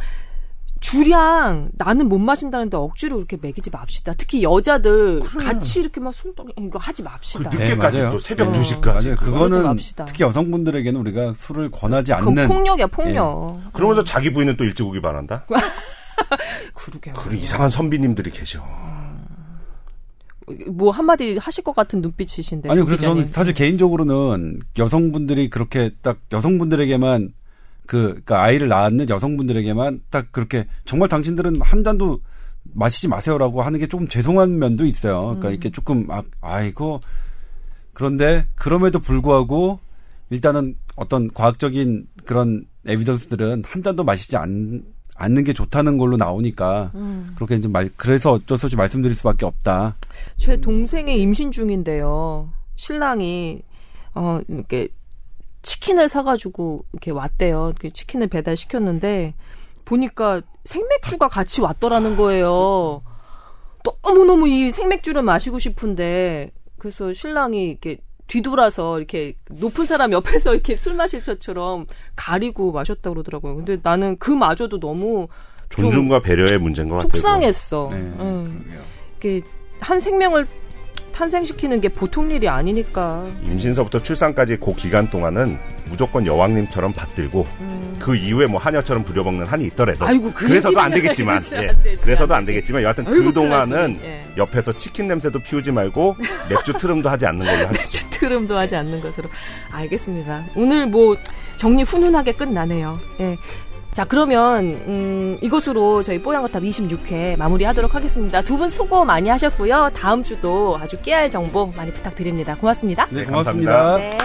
주량 나는 못 마신다는데 억지로 이렇게 먹이지 맙시다. 특히 여자들 그래. 같이 이렇게 막술 이거 하지 맙시다. 그 늦게까지 네, 또 새벽 네. 2시까지. 맞아요. 그거는 특히 여성분들에게는 우리가 술을 권하지 않는 폭력이야, 폭력. 예. 그러면서 자기 부인은 또 일찍 오기 바란다. 그러게요. 그 이상한 선비님들이 계셔. 뭐 한마디 하실 것 같은 눈빛이신데. 아니요, 그래서 저는 사실 개인적으로는 여성분들이 그렇게 딱 여성분들에게만 그, 그니까 아이를 낳는 여성분들에게만 딱 그렇게 정말 당신들은 한 잔도 마시지 마세요라고 하는 게 조금 죄송한 면도 있어요. 그러니까 음. 이렇게 조금 아, 아이고 그런데 그럼에도 불구하고 일단은 어떤 과학적인 그런 에비던스들은 한 잔도 마시지 않, 않는 게 좋다는 걸로 나오니까 음. 그렇게 이제 말 그래서 어쩔 수 없이 말씀드릴 수밖에 없다. 제 동생이 임신 중인데요. 신랑이 어 이렇게 치킨을 사가지고 이렇게 왔대요. 치킨을 배달 시켰는데 보니까 생맥주가 같이 왔더라는 거예요. 너무 너무 이 생맥주를 마시고 싶은데 그래서 신랑이 이렇게 뒤돌아서 이렇게 높은 사람 옆에서 이렇게 술 마실 것처럼 가리고 마셨다 고 그러더라고요. 근데 나는 그마저도 너무 존중과 배려의 문제인 것 같아요. 속상했어. 네, 응. 이게 한 생명을 탄생시키는 게 보통 일이 아니니까. 임신서부터 출산까지 그 기간 동안은 무조건 여왕님처럼 받들고 음. 그 이후에 뭐 하녀처럼 부려먹는 한이 있더라도 아이고, 그 그래서도 안 되겠지만 예. 안 되지, 그래서도 안, 안 되겠지만 여하튼 그 동안은 예. 옆에서 치킨 냄새도 피우지 말고 맥주 트름도 하지 않는 걸로 하시죠. 맥주 트름도 하지 않는 것으로 알겠습니다. 오늘 뭐 정리 훈훈하게 끝나네요. 예. 자, 그러면, 음, 이것으로 저희 뽀얀거탑 26회 마무리하도록 하겠습니다. 두 분 수고 많이 하셨고요. 다음 주도 아주 깨알 정보 많이 부탁드립니다. 고맙습니다. 네, 고맙습니다. 네.